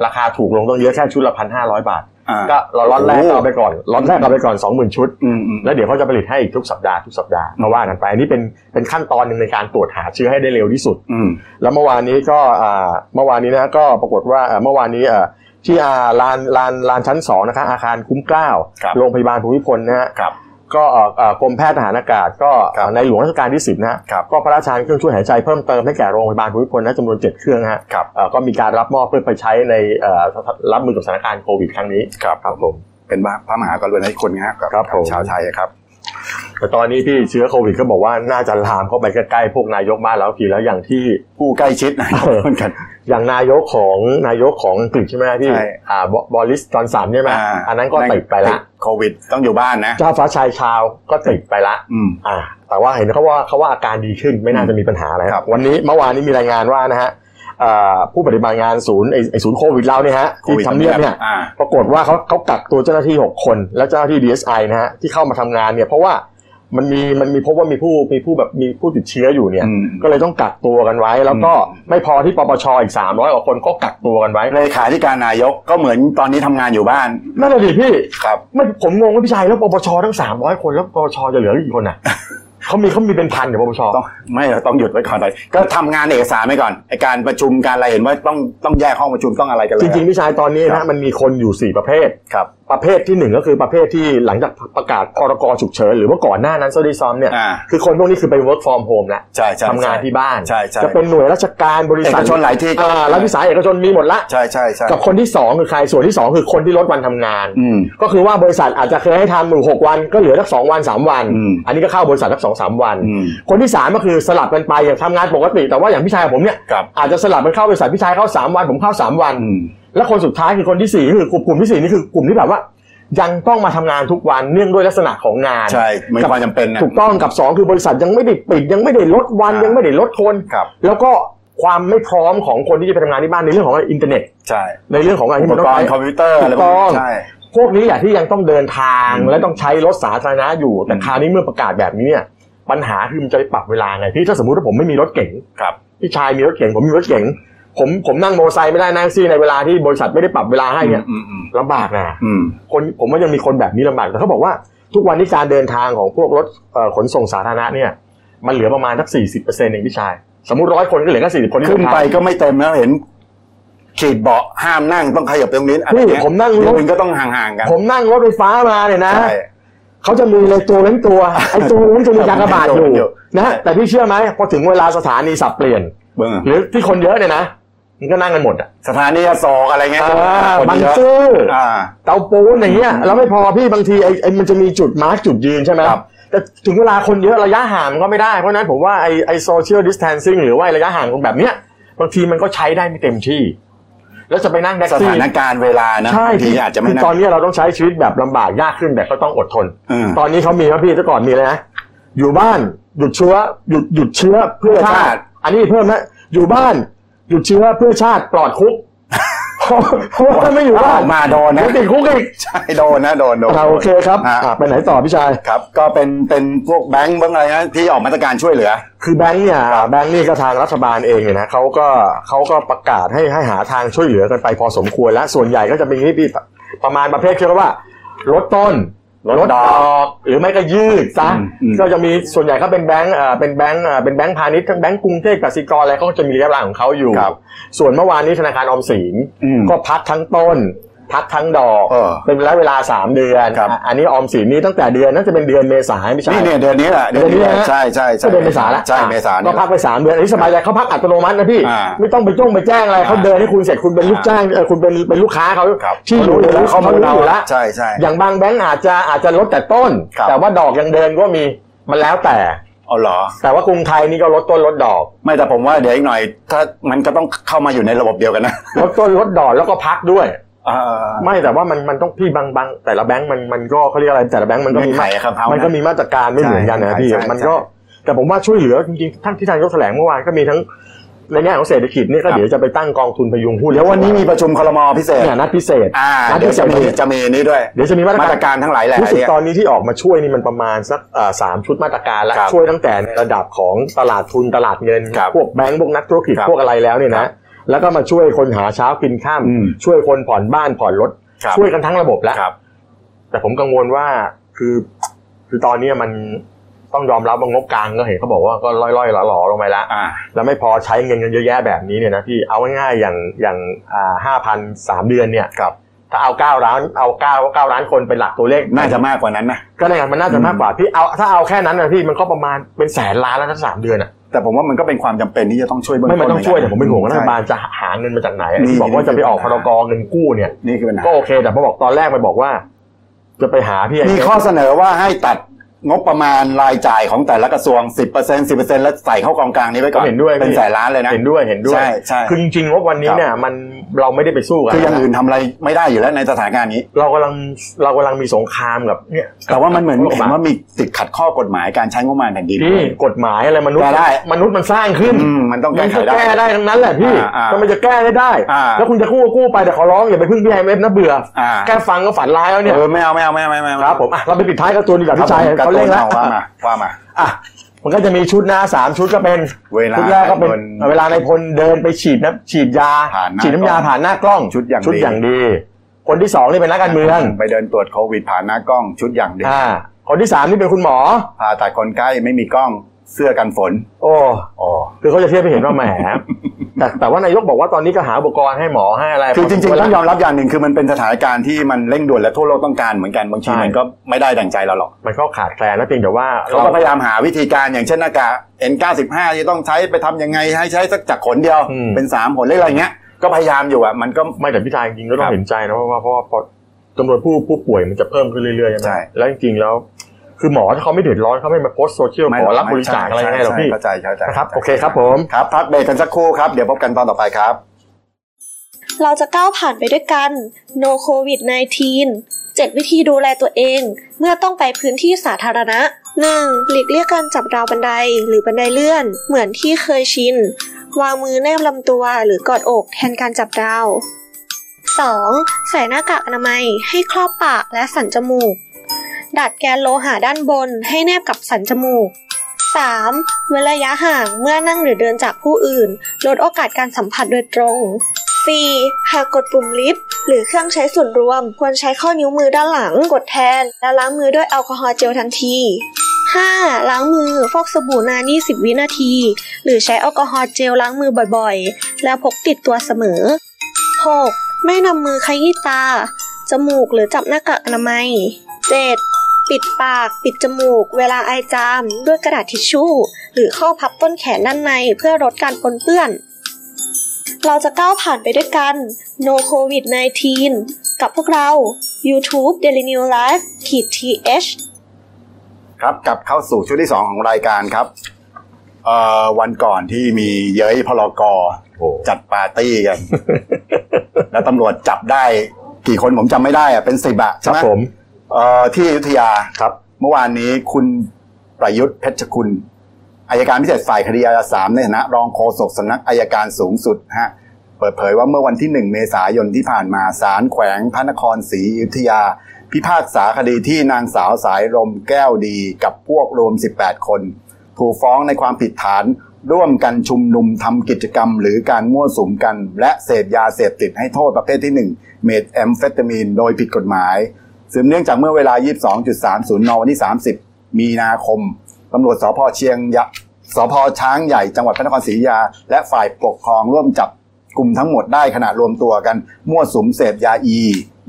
ราคาถูกลงต้องเยอะแค่ชุดละพันห้าร้อยบาทอ่า ก็เราล็อตแรกโอ้ก็เอาไปก่อนล็อตแรกเอาไปก่อนสองหมื่นชุดอืมอืมแล้วเดี๋ยวเขาจะผลิตให้อีกทุกสัปดาห์ทุกสัปดาห์มาว่ากันไปอันนี้เป็นเป็นขั้นตอนหนึ่งในการตรวจหาเชื้อให้ได้เร็วที่สุดอืมแล้วเมื่อวานนี้ก็อ่าเมื่อวานนี้นะก็ปรากฏว่าอ่าเมื่อวานนี้อ่าที่อ่าลานลานลานชั้นสองนะคะอาคารคุ้มเกล้าครับโรงพยาบาลภูมิพลนะฮะครับ ก็เอ่อเอ่อกรมแพทย์ทหารอากาศก็ครับในหลวงรัชกาลที่ 10 นะฮะครับก็พระราชทานเครื่องช่วยหายใจเพิ่มเติมให้แก่โรงพยาบาลภูมิพลนะจำนวน 7 เครื่องนะฮะครับเอ่อก็มีการรับมอบเพื่อไปใช้ในเอ่อรับมือกับสถานการณ์โควิดครั้งนี้ครับครับผมเป็นพระมหากรุณาธิคุณนะครับกับครับผมชาวไทยครับ แต่ตอนนี้ที่เชื้อโควิดก็บอกว่าน่าจะลามเข้าไปใกล้ๆพวกนายกบ้านแล้วทีแล้วอย่างที่ผู้ใกล้ชิดนะเออเหมือนกัน อย่างนายกของนายกของอังกฤษใช่ไหมที่ใช่อ่าบริสจอนสันใช่ไหมาอันนั้นก็ติดไปละโควิดต้องอยู่บ้านนะ เจ้าฟ้าชายชาวก็ติดไปละอืมอ่า แต่ว่าเห็นเขาว่าเขาว่าอาการดีขึ้นไม่น่าจะมีปัญหาอะไรครับวันนี้เมื่อวานนี้มีรายงานว่านะฮะอ่า ผู้ปฏิบัติงานศูนย์ไอ้ไอ้ศูนย์โควิดเราเนี่ยฮะที่ทำเนียบเนี่ยอ่าปรากฏว่าเขาเขากักตัวเจ้าหน้าที่ 6 คน และเจ้าหน้าที่ DSI นะฮะที่เข้ามาทำงานเนี่ยเพราะว่ามันมีมันมีพบว่ามีผู้มีผู้แบบมีผู้ติดเชื้ออยู่เนี่ยอืมก็เลยต้องกักตัวกันไว้ แล้วก็อืมไม่พอที่ปปชอีก 300กว่าคนก็กักตัวกันไว้เลขาธิการนายกก็เหมือนตอนนี้ทำงานอยู่บ้านนั่นแหละดิพี่ครับไม่ผมงงว่าพี่ชัยแล้วปปชทั้ง 300 คนแล้วปปชจะเหลือกี่คนอะ เขามีเขามีเป็นพันเดี๋ยวปปชต้องไม่ต้องหยุดไว้ก่อนเลยก็ทำงานเอกสารไว้ก่อนไอการประชุมการอะไรเห็นว่าต้องต้องแยกห้องประชุมต้องอะไรกันเลยจริงๆพี่ชายตอนนี้ครันะบมันมีคนอยู่4ประเภท ครับประเภทที่หนึ่งก็คือประเภทที่หลังจากประกาศพรกฉุกเฉินหรือว่าก่อนหน้านั้นซะด้วยซ้ำเนี่ยอ่าคือคนพวกนี้คือไป work from home แล้วใช่ใช่ทำงานที่บ้านใช่ใช่จะเป็นหน่วยราชการบริเอษัทกชนหลายที่ก็อ่ารัฐวิสาหกิจเอกชนมีหมดละใช่ใช่ใช่กับคนที่สองคือใครส่วนที่สองคือคนที่ลดวันทำงานอืมก็คือว่าบริษัทอาจจะเคยให้ทำอยู่หกวันก็เหลือสักสองวันสามวันอืมอันนี้ก็เข้าบริษัทสักสองสามวันอืมคนที่สามก็คือสลับกันไปอย่างทำงานปกติ แต่ว่าอย่างพี่ชายผมเนี่ยครับอาจจะสลับกันเข้าบริษัทพี่ชายเข้าสามวันผมเข้าสามวันอืม แล้วคนสุดท้ายคือคนที่สี่คือกลุ่มกลุ่มที่สี่นี่คือกลุ่มที่แบบว่า ยังต้องมาทำงานทุกวันเนื่องด้วยลักษณะของงานใช่มีความจำเป็นนะถูกต้องกับสองคือบริษัทยังไม่ได้ปิดยังไม่ได้ลดวันอ่ายัยังไม่ได้ลดคนครับแล้วก็ความไม่พร้อมของคนที่จะไปทำงานที่บ้านในเรื่องของอินเทอร์เน็ตใช่ในเรื่องของอะไรอุที่มันต้องใช้คอมพิวเตอร์อะไรพวกถูกต้องใช่พวกนี้อย่างที่ยังต้องเดินทางอืมและต้องใช้รถสาธารณะอยู่แต่อืมคราวนี้เมื่อประกาศแบบนี้เนี่ยปัญหาคือมันจะไปปรับเวลาไงพี่ถ้าสมมติว่าผมไม่มีรถเก๋งครับพี่ชายมีรถเก๋งผมมีรถเก๋ง ผมผมนั่งโมอเตอร์ไซค์ไม่ได้นั่งซี่ในเวลาที่บริษัทไม่ได้ปรับเวลาให้เนี่ยอืมอืมลำบากนะอืมคนผมว่ายังมีคนแบบนี้ลำบากแต่เขาบอกว่าทุกวันนี้การเดินทางของพวกรถเอ่อขนส่งสาธารณะเนี่ย มันเหลือประมาณสักสี่สิบเปอร์เซ็นต์เองพี่ชาย สมมติร้อยคนก็เหลือแค่สี่สิบคนที่ขึ้นเดิทางไปก็ไม่เต็มแล้วเห็นขีดเบาะห้ามนั่งต้องขยับตรงนี้อะไรพี่เงี้ยผมนั่งรเดี๋ยวถนึงก็ต้องห่างๆกัน ผมนั่งรถไฟฟ้ามาเนี่ยนะใช่เขาจะมีเลยตัวเว้นตัวไอ้ตัวเว้นจะมียางกระบาดอยู่อยู่นะแต่พี่เชื่อไหมพอถึงเวลาสถานีสับเปลี่ยนเบื้องหรือที่คนเยอะเนี่ยนะ มันก็นั่งกันหมดอะสถานีอโศกอะไรเงี้ยอ่าคนบางเยอะซื่ออ่า เตาปูนอย่างเงี้ยแล้วไม่พอพี่บางทีไอ้ไอ้มันจะมีจุดมาร์กจุดยืนใช่ไหมครับ แต่ถึงเวลาคนเยอะระยะห่างมันก็ไม่ได้ เพราะฉะนั้นผมว่าไอ้ไอ้โซเชียลดิส a ทนซิ่งหรือว่าไอ้ระยะห่างแบบเนี้ยบางทีมันก็ใช้ได้ไม่เต็มที่ แล้วจะไปนั่งแท็กสซี่ถานการณ์เวลานะใช่บางทีอาจจะไม่คือนั่ตองนนี้เราต้องใช้ชีวิตแบบลำบากยากขึ้นแต่ก็ต้องอดทน อืม ตอนนี้เขามีครับพี่แต่ก่อนมีเลยนะอยู่บ้านหยุดเชื้อหยุดหยุดเชื้อเพื่อชาติ อันนี้เพิ่มนะอยู่บ้าน หยุดเชื้อเพื่อชาติปลอดคุกเพราะเพราะว่าไม่อยู่บ้านออกมาโดนนะเดี๋ยวติดคุกอีกใช่โดนนะโดนโดนอ่าโอเคครับฮะอ่าไปไหนต่อพี่ชายครับ ก็เป็นเป็นพวกแบงก์บ้างอะไรนะที่ออกมาตรการช่วยเหลือ คือแบงค์เนี่ยแบงค์นี่ก็ทางรัฐบาลเองเนี่ยนะเขาก็เขาก็ประกาศให้ให้หาทางช่วยเหลือกันไปพอสมควรและส่วนใหญ่ก็จะเป็นอย่างนี้พี่ประมาณประเภทที่เรียกว่าลดต้น ลดดอกกหรือไม่ก็ยืดซะอืมอืมก็จะมีส่วนใหญ่ก็เป็นแบงค์เอ่อเป็นแบงค์เอ่อเป็นแบงค์พาณิชย์ทั้งแบงค์กรุงเทพกสิกรอะไรเขาก็จะมีระยะเวลาของเขาอยู่ครับส่วนเมื่อวานนี้ธนาคารออมสินอืมก็พักทั้งต้น พักทั้งดอกเออเป็นระยะเวลา3เดือนครับ อะอันนี้ออมสินนี่ตั้งแต่เดือนน่าจะเป็นเดือนเมษายนไม่ใช่ นี่เนี่ยเดือนนี้แหละเดือนนี้นะ ใช่ใช่ใช่ก็เดือนเมษาแล้วใช่เมษาก็เนี่ย พักไปสามเดือนอันนี้สบายใจเขาพักอัตโนมัตินะพี่ อ่าไม่ต้องไปจ้องไปแจ้งอะไรเขาอ่าเดินให้คุณเสร็จคุณเป็นลูกจ้างเออคุณเป็นเป็นลูกค้าเขาครับ ที่อยู่อยู่แล้วเขาเขารู้รู้อยู่แล้ว ใช่ใช่ อย่างบางแบงก์อาจจะอาจจะลดแต่ต้น ครับ แต่ว่าดอกยังเดินก็มีมันแล้วแต่ เอาเหรอ แต่ว่ากรุงไทยนี่ก็ลดต้นลดดอก ไม่แต่ผมว่าเดี๋ยวอีกหน่อย ถ้ามันก็ต้องเข้ามาอยู่ในระบบเดียวกันนะ ลดต้นลดดอกแล้วก็พักด้วยอ่า ไม่แต่ว่ามันมันต้องพี่บางบางแต่ละแบงก์มันมันก็เขาเรียกอะไรแต่ละแบงก์มันก็มีเงื่อนไขครับเขานะมันก็มีมาตรการไม่เหมือนกันนะใช่พี่ใช่มันก็ใช่แต่ผมว่าช่วยเหลือจริงๆท่านที่ทานยกแถลงเมื่อวานก็มีทั้งในแง่ของเศรษฐกิจเนี่ยก็ครับเดี๋ยวจะไปตั้งกองทุนพยุงหุ้นเดี๋ยววันนี้มีประชุมคลมพิเศษเนี่ยนัดพิเศษอ่านัดเดี๋ยวพิเศจะษมีจะมีนี้ด้วยเดี๋ยวจะมีมาตรมาการตรการทั้งหลายแหละรู้สึกเนี่ยตอนนี้ที่ออกมาช่วยนี่มันประมาณสักอ่าสามชุดมาตรการแล้วครับช่วยตั้งแต่ในระดับของตลาดทุนตลาดเงินครับพวกแบงก์พวกนักธุรกิจครับพวกอะไรแล้วเนี่ยนะ แล้วก็มาช่วยคนหาเช้ากินข้ามอืมช่วยคนผ่อนบ้านผ่อนรถครับช่วยกันทั้งระบบแล้วครับแต่ผมกังวลว่าคือคือตอนนี้มันต้องยอมรับว่างบกลางก็เห็นเขาบอกว่าก็ล่อยๆหล่อๆลงไปแล้วอ่าแล้วไม่พอใช้เงินกันเยอะแยะแบบนี้เนี่ยนะพี่เอาง่ายๆอย่างอย่างอ่าห้าพันสามเดือนเนี่ยครับถ้าเอาเก้าล้านเอาเก้าเก้าล้านคนเป็นหลักตัวเลขน่าจะมากกว่านั้นนะก็ในงานมันน่าจะมากกว่าพี่เอาถ้าเอาแค่นั้นนะพี่มันก็ประมาณเป็นแสนล้านแล้วถ้าสามเดือนอะ แต่ผมว่ามันก็เป็นความจำเป็นที่จะต้องช่วยเบื้องไม่ต้นมันต้องช่วยแต่ผมเป็นห่วงว่ารัใช่ฐบาลจะหาเงินมาจากไหนนี่ที่บอกว่าจะไปออกพนี่รคือปัญกหาเงินกู้เนี่ยนี่คือปัญหาก็โอเค แต่พอบอกตอนแรกไปบอกว่า จะไปหาพี่มีข้อเสนอว่าให้ตัด งบประมาณรายจ่ายของแต่ละกระทรวง 10% 10%แล้วใส่เข้ากองกลางนี้ไว้ก่อนเห็นด้วยเป็นแสนล้านเลยนะเห็นด้วยเห็นด้วยใช่ใช่คือจริงๆงบวันนี้เนี่ยมันเราไม่ได้ไปสู้กันคืออย่างอื่นทำอะไรไม่ได้อยู่แล้วในสถานการณ์นี้ เรากำลังเรากำลังมีสงครามกับเนี่ยแต่ว่ามันเหมือนกับเห็นว่ามีติดขัดข้อกฎหมายการใช้งบประมาณแผ่นดินพี่กฎหมายอะไรมนุษย์แก้ได้มนุษย์มันสร้างขึ้นอืมมันต้องมัแก้นไขจะได้แก้ได้ทั้งนั้นแหละพี่อ่าอ่าแล้วมันจะแก้ได้ได้อ่าแล้วคุณจะกู้ก็กู้ไปแต่ขอร้องอย่าไปพึ่งพี่ไอเอฟนะเบื่ออ่าแค่ฟังก็ฝันร้ายแล้วเนี่ยเออไม่เอาไม่เอาไม่เอาไม่เอาไม่เอาครับผมอะเราไปปิดท้ายการ์ตูนดีกว่าครับพี่ชายผมเขาเล่นแล้วว่ามาว่ามาอะมันก็จะมีชุดนะสามชุดก็เป็นเวลาชุดแรกก็เป็นในพลเวลาในพลเดินไปฉีดนะฉีดยาผ่านหน้าฉีดน้ำยากล้องผ่านหน้ากล้องชุดอย่างชุดดีอย่างดี คนที่สองนี่เป็นนักการเมืองไปเดินตรวจโควิดผ่านหน้ากล้องชุดอย่างดีอ่าคนที่สามนี่เป็นคุณหมอผ่าตัดคนใกล้ไม่มีกล้อง เสื้อกันฝนโอ้อ๋อคือเขาจะเทียบไปเห็นว่าแหมแต่แต่ว่านายกบอกว่าตอนนี้ก็หาอุปกรณ์ให้หมอให้อะไรคือจริงๆต้องยอมรับอย่างหนึ่งคือมันเป็นสถานการณ์ที่มันเร่งด่วนและทั่วโลกต้องการเหมือนกันบางทีใช่มันก็ไม่ได้ดังใจเราหรอกมันก็ขาดแคลนนะเพียงแต่ว่าเขาก็พยายามหาวิธีการอย่างเช่นหน้ากาก N95 ที่ต้องใช้ไปทำยังไงให้ใช้สักจากขนเดียว เป็นสามขนหรืออะไรเงี้ยก็พยายามอยู่อะมันก็ไม่แต่พี่ชายจริงๆก็ต้อครังบเห็นใจนะเพราะว่าเพราะว่าพอจำนวนผู้ผู้ป่วยมันจะเพิ่มขึ้นเรื่อยๆใช่ไหมใช่แล้วจริงๆแล้ว คือหมอถ้าเขาไม่เดือดร้อนเขาไม่มาโพสต์โซเชียลขอรับบริจาคอะไรง่ายหรอกพี่เข้าใจเข้าใจนะครับโอเคครับผมครับพักเบรกกันสักครู่ครับเดี๋ยวพบกันตอนต่อไปครับ เราจะก้าวผ่านไปด้วยกัน No COVID 19 7 วิธีดูแลตัวเอง เมื่อต้องไปพื้นที่สาธารณะ 1. หลีกเลี่ยงการจับราวบันไดหรือบันไดเลื่อน เหมือนที่เคยชิน วางมือแนบลำตัวหรือกอดอกแทนการจับราว 2. ใส่หน้ากากอนามัยให้ครอบปากและสันจมูก ดัดแกนโลหะด้านบนให้แนบกับสันจมูก 3. เว้นระยะห่างเมื่อนั่งหรือเดินจากผู้อื่น ลดโอกาสการสัมผัสโดยตรง 4. หากกดปุ่มลิฟต์หรือเครื่องใช้ส่วนรวม ควรใช้ข้อนิ้วมือด้านหลังกดแทน และล้างมือด้วยแอลกอฮอล์เจลทันที 5. ล้างมือฟอกสบู่นาน 20 วินาที หรือใช้แอลกอฮอล์เจลล้างมือบ่อยๆ แล้วพกติดตัวเสมอ 6. ไม่นำมือขยี้ตา จมูกหรือจับหน้ากากอนามัย 7. ปิดปาก ปิดจมูก เวลาไอจาม ด้วยกระดาษทิชชู่ หรือข้อพับต้นแขนด้านในเพื่อลดการปนเปื้อน เราจะก้าวผ่านไปด้วยกัน No COVID 19กับพวกเรา YouTube Daily New Life ขีด th ครับกลับเข้าสู่ช่วงที่สองของรายการครับเอ่อวันก่อนที่มีเย้ยพลกโอ้จัดปาร์ตี้กัน แล้วตำรวจจับได้ กี่คนผมจำไม่ได้อะเป็นสิบอะคใช่รับไหมผมเอ่อ ที่อยุธยาครับ เมื่อวานนี้คุณประยุทธ์เพชรคุณอายการพิเศษฝ่ายคดีอาญาสามในฐานะรองโฆษกสำนักอายการสูงสุดฮะเปิดเผยว่าเมื่อวันที่หนึ่งเมษายนที่ผ่านมาศาลแขวงพระนครศรีอยุธยา พิพากษาคดีที่นางสาวสายลมแก้วดีกับพวกรวม 18 คน ถูกฟ้องในความผิดฐานร่วมกันชุมนุมทำกิจกรรม หรือการมั่วสุมกัน และเสพยาเสพติดให้โทษประเภทที่ 1 เมทแอมเฟตามีน โดยผิดกฎหมาย สืบเนื่องจากเมื่อเวลา 22.30 น วันที่ 30 มีนาคมตำรวจสพเชียงยะสพช้างใหญ่จังหวัดพระนครศรีอยุธยา และฝ่ายปกครองร่วมจับกลุ่มทั้งหมดได้ขณะรวมตัวกัน มั่วสุมเสพยาอี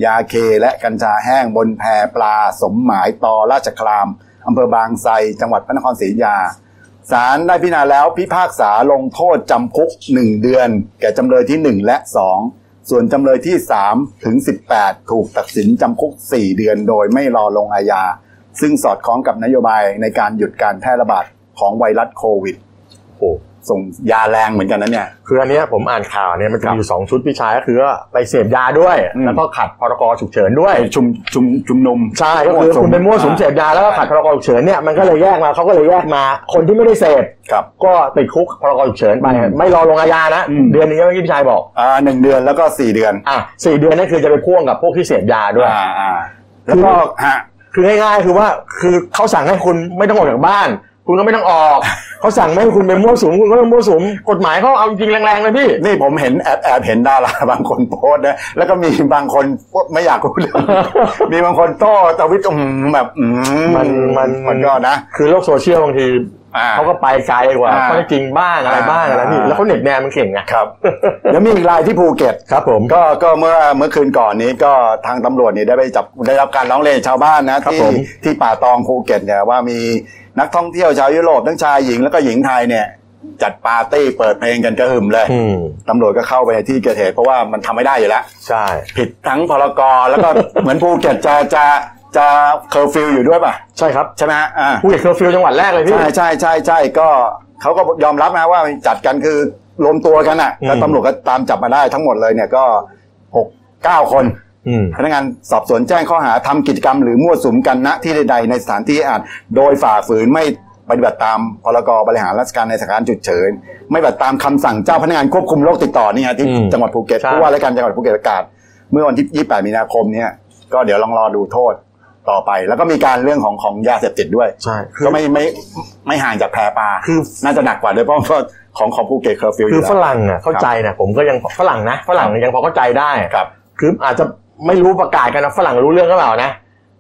ยาเคและกัญชาแห้งบนแพปลาสมหมายตอราชครามอำเภอบางไทรจังหวัดพระนครศรีอยุธยาศาลได้พิจารณาแล้วพิพากษาลงโทษจำคุก 1 เดือน แก่จำเลยที่ 1 และ 2 ส่วนจำเลยที่3ถึง18 ถูกตัดสินจำคุก 4 เดือนโดยไม่รอลงอาญา ซึ่งสอดคล้องกับนโยบายในการหยุดการแพร่ระบาดของไวรัสโควิดโอ้ ส่งยาแรงเหมือนกันนะเนี่ย คืออันเนี้ยผมอ่านข่าวเนี่ยมันจะครับมีอยู่สองชุดพี่ชายก็คือว่าไปเสพยาด้วย อืม แล้วก็ขัดพรกฉุกเฉินด้วยไปชุมชุมชุมนุม ใช่ก็คือคุณเป็นมั่วสุมเสพยาแล้วก็ขัดพรกฉุกเฉินเนี่ยมันก็เลยแยกมาเขาก็เลยแยกมา คนที่ไม่ได้เสพครับ ก็ติดคุกพรกฉุกเฉินไปอืมไม่รอลงอาญานะ อืม เดือนหนึงก็เมื่อกี้พี่ชายบอกอ่าหนึ่งเดือนแล้วก็สี่เดือนอะสี่เดือนนั่นคือจะไปพ่วงกับพวกที่เสพยาด้วย อ่าอ่าแล้วก็ฮะ คือง่ายๆคือว่าคือเขาสั่งให้คุณไม่ต้องออกจากบ้าน คุณก็ไม่ต้องออก เขาสั่งไม่ให้คุณเป็นมั่วสุมคุณก็ต้องมั่วสุมกฎหมายเขาเอาจริงๆแรงๆเลยพี่ นี่ผมเห็นแอบแอบเห็นดาราบางคนโพสต์นะแล้วก็มีบางคนไม่อยากรู้เรื่องมีบางคนโต้ตวิตอืมแบบอืมันมันมันก็นะ คือโลกโซเชียลบางทีอ่าเขาก็ไปไกลกว่าอ่าข้อเท็จจริงบ้างอะไรบ้างอะไรพี่อ่าแล้วเขาเหน็บแนมมันเก่งไงครับแล้วมีอีกรายที่ภูเก็ตครับผมก็ก็เมื่อเมื่อคืนก่อนนี้ก็ทางตำรวจนี่ได้ไปจับได้รับการร้องเรียนจากชาวบ้านนะครับที่ผมที่ป่าตองภูเก็ตเนี่ยว่ามี นักท่องเที่ยวชาวยุโรปทั้งชายหญิงแล้วก็หญิงไทยเนี่ย จัดปาร์ตี้เปิดเพลงกันกระหึ่มเลยอืมตำรวจก็เข้าไปในที่เกิดเหตุเพราะว่ามันทำไม่ได้อยู่แล้วใช่ ผิดทั้งพรกแล้วก็เหมือนภูเก็ตจะจะจะเคอร์ฟิวอยู่ด้วยป่ะ ใช่ครับใช่ไหมฮะอ่าภูเก็ตเคอร์ฟิวจังหวัดแรกเลยพี่ใช่ใช่ใช่ใช่ก็เขาก็ยอมรับนะว่าจัดกันคือรวมตัวกันอะอืมแล้วตำรวจก็ตามจับมาได้ทั้งหมดเลยเนี่ยก็หกเก้าคนอืม พนักงานสอบสวนแจ้งข้อหาทำกิจกรรมหรือมั่วสุมกันณที่ใดๆในสถานที่อาจโดยฝ่าฝืนไม่ปฏิบัติตามพรกบริหารราชการในสถานการณ์ฉุกเฉิน ไม่ปฏิบัติตามคำสั่งเจ้าพนักงานควบคุมโรคติดต่อนี่ฮะที่อืมจังหวัดภูเก็ตใช่ผู้ว่าราชการจังหวัดภูเก็ตประกาศ เมื่อวันที่ 28 มีนาคมเนี่ยก็เดี๋ยวลองรอดูโทษต่อไป แล้วก็มีการเรื่องของของยาเสพติดด้วยใช่ก็ไม่ไม่ไม่ห่างจากแพรปลาคือน่าจะหนักกว่าด้วยเพราะว่าของของภูเก็ตเคอร์ฟิวคือแล้วฝรั่งอะเข้าใจนะผมก็ยังฝรั่งนะฝรั่งยังพอเข้าใจได้ครับคืออาจจะ ไม่รู้ประกาศกันนะฝรั่งรู้เรื่องก็เปล่านะ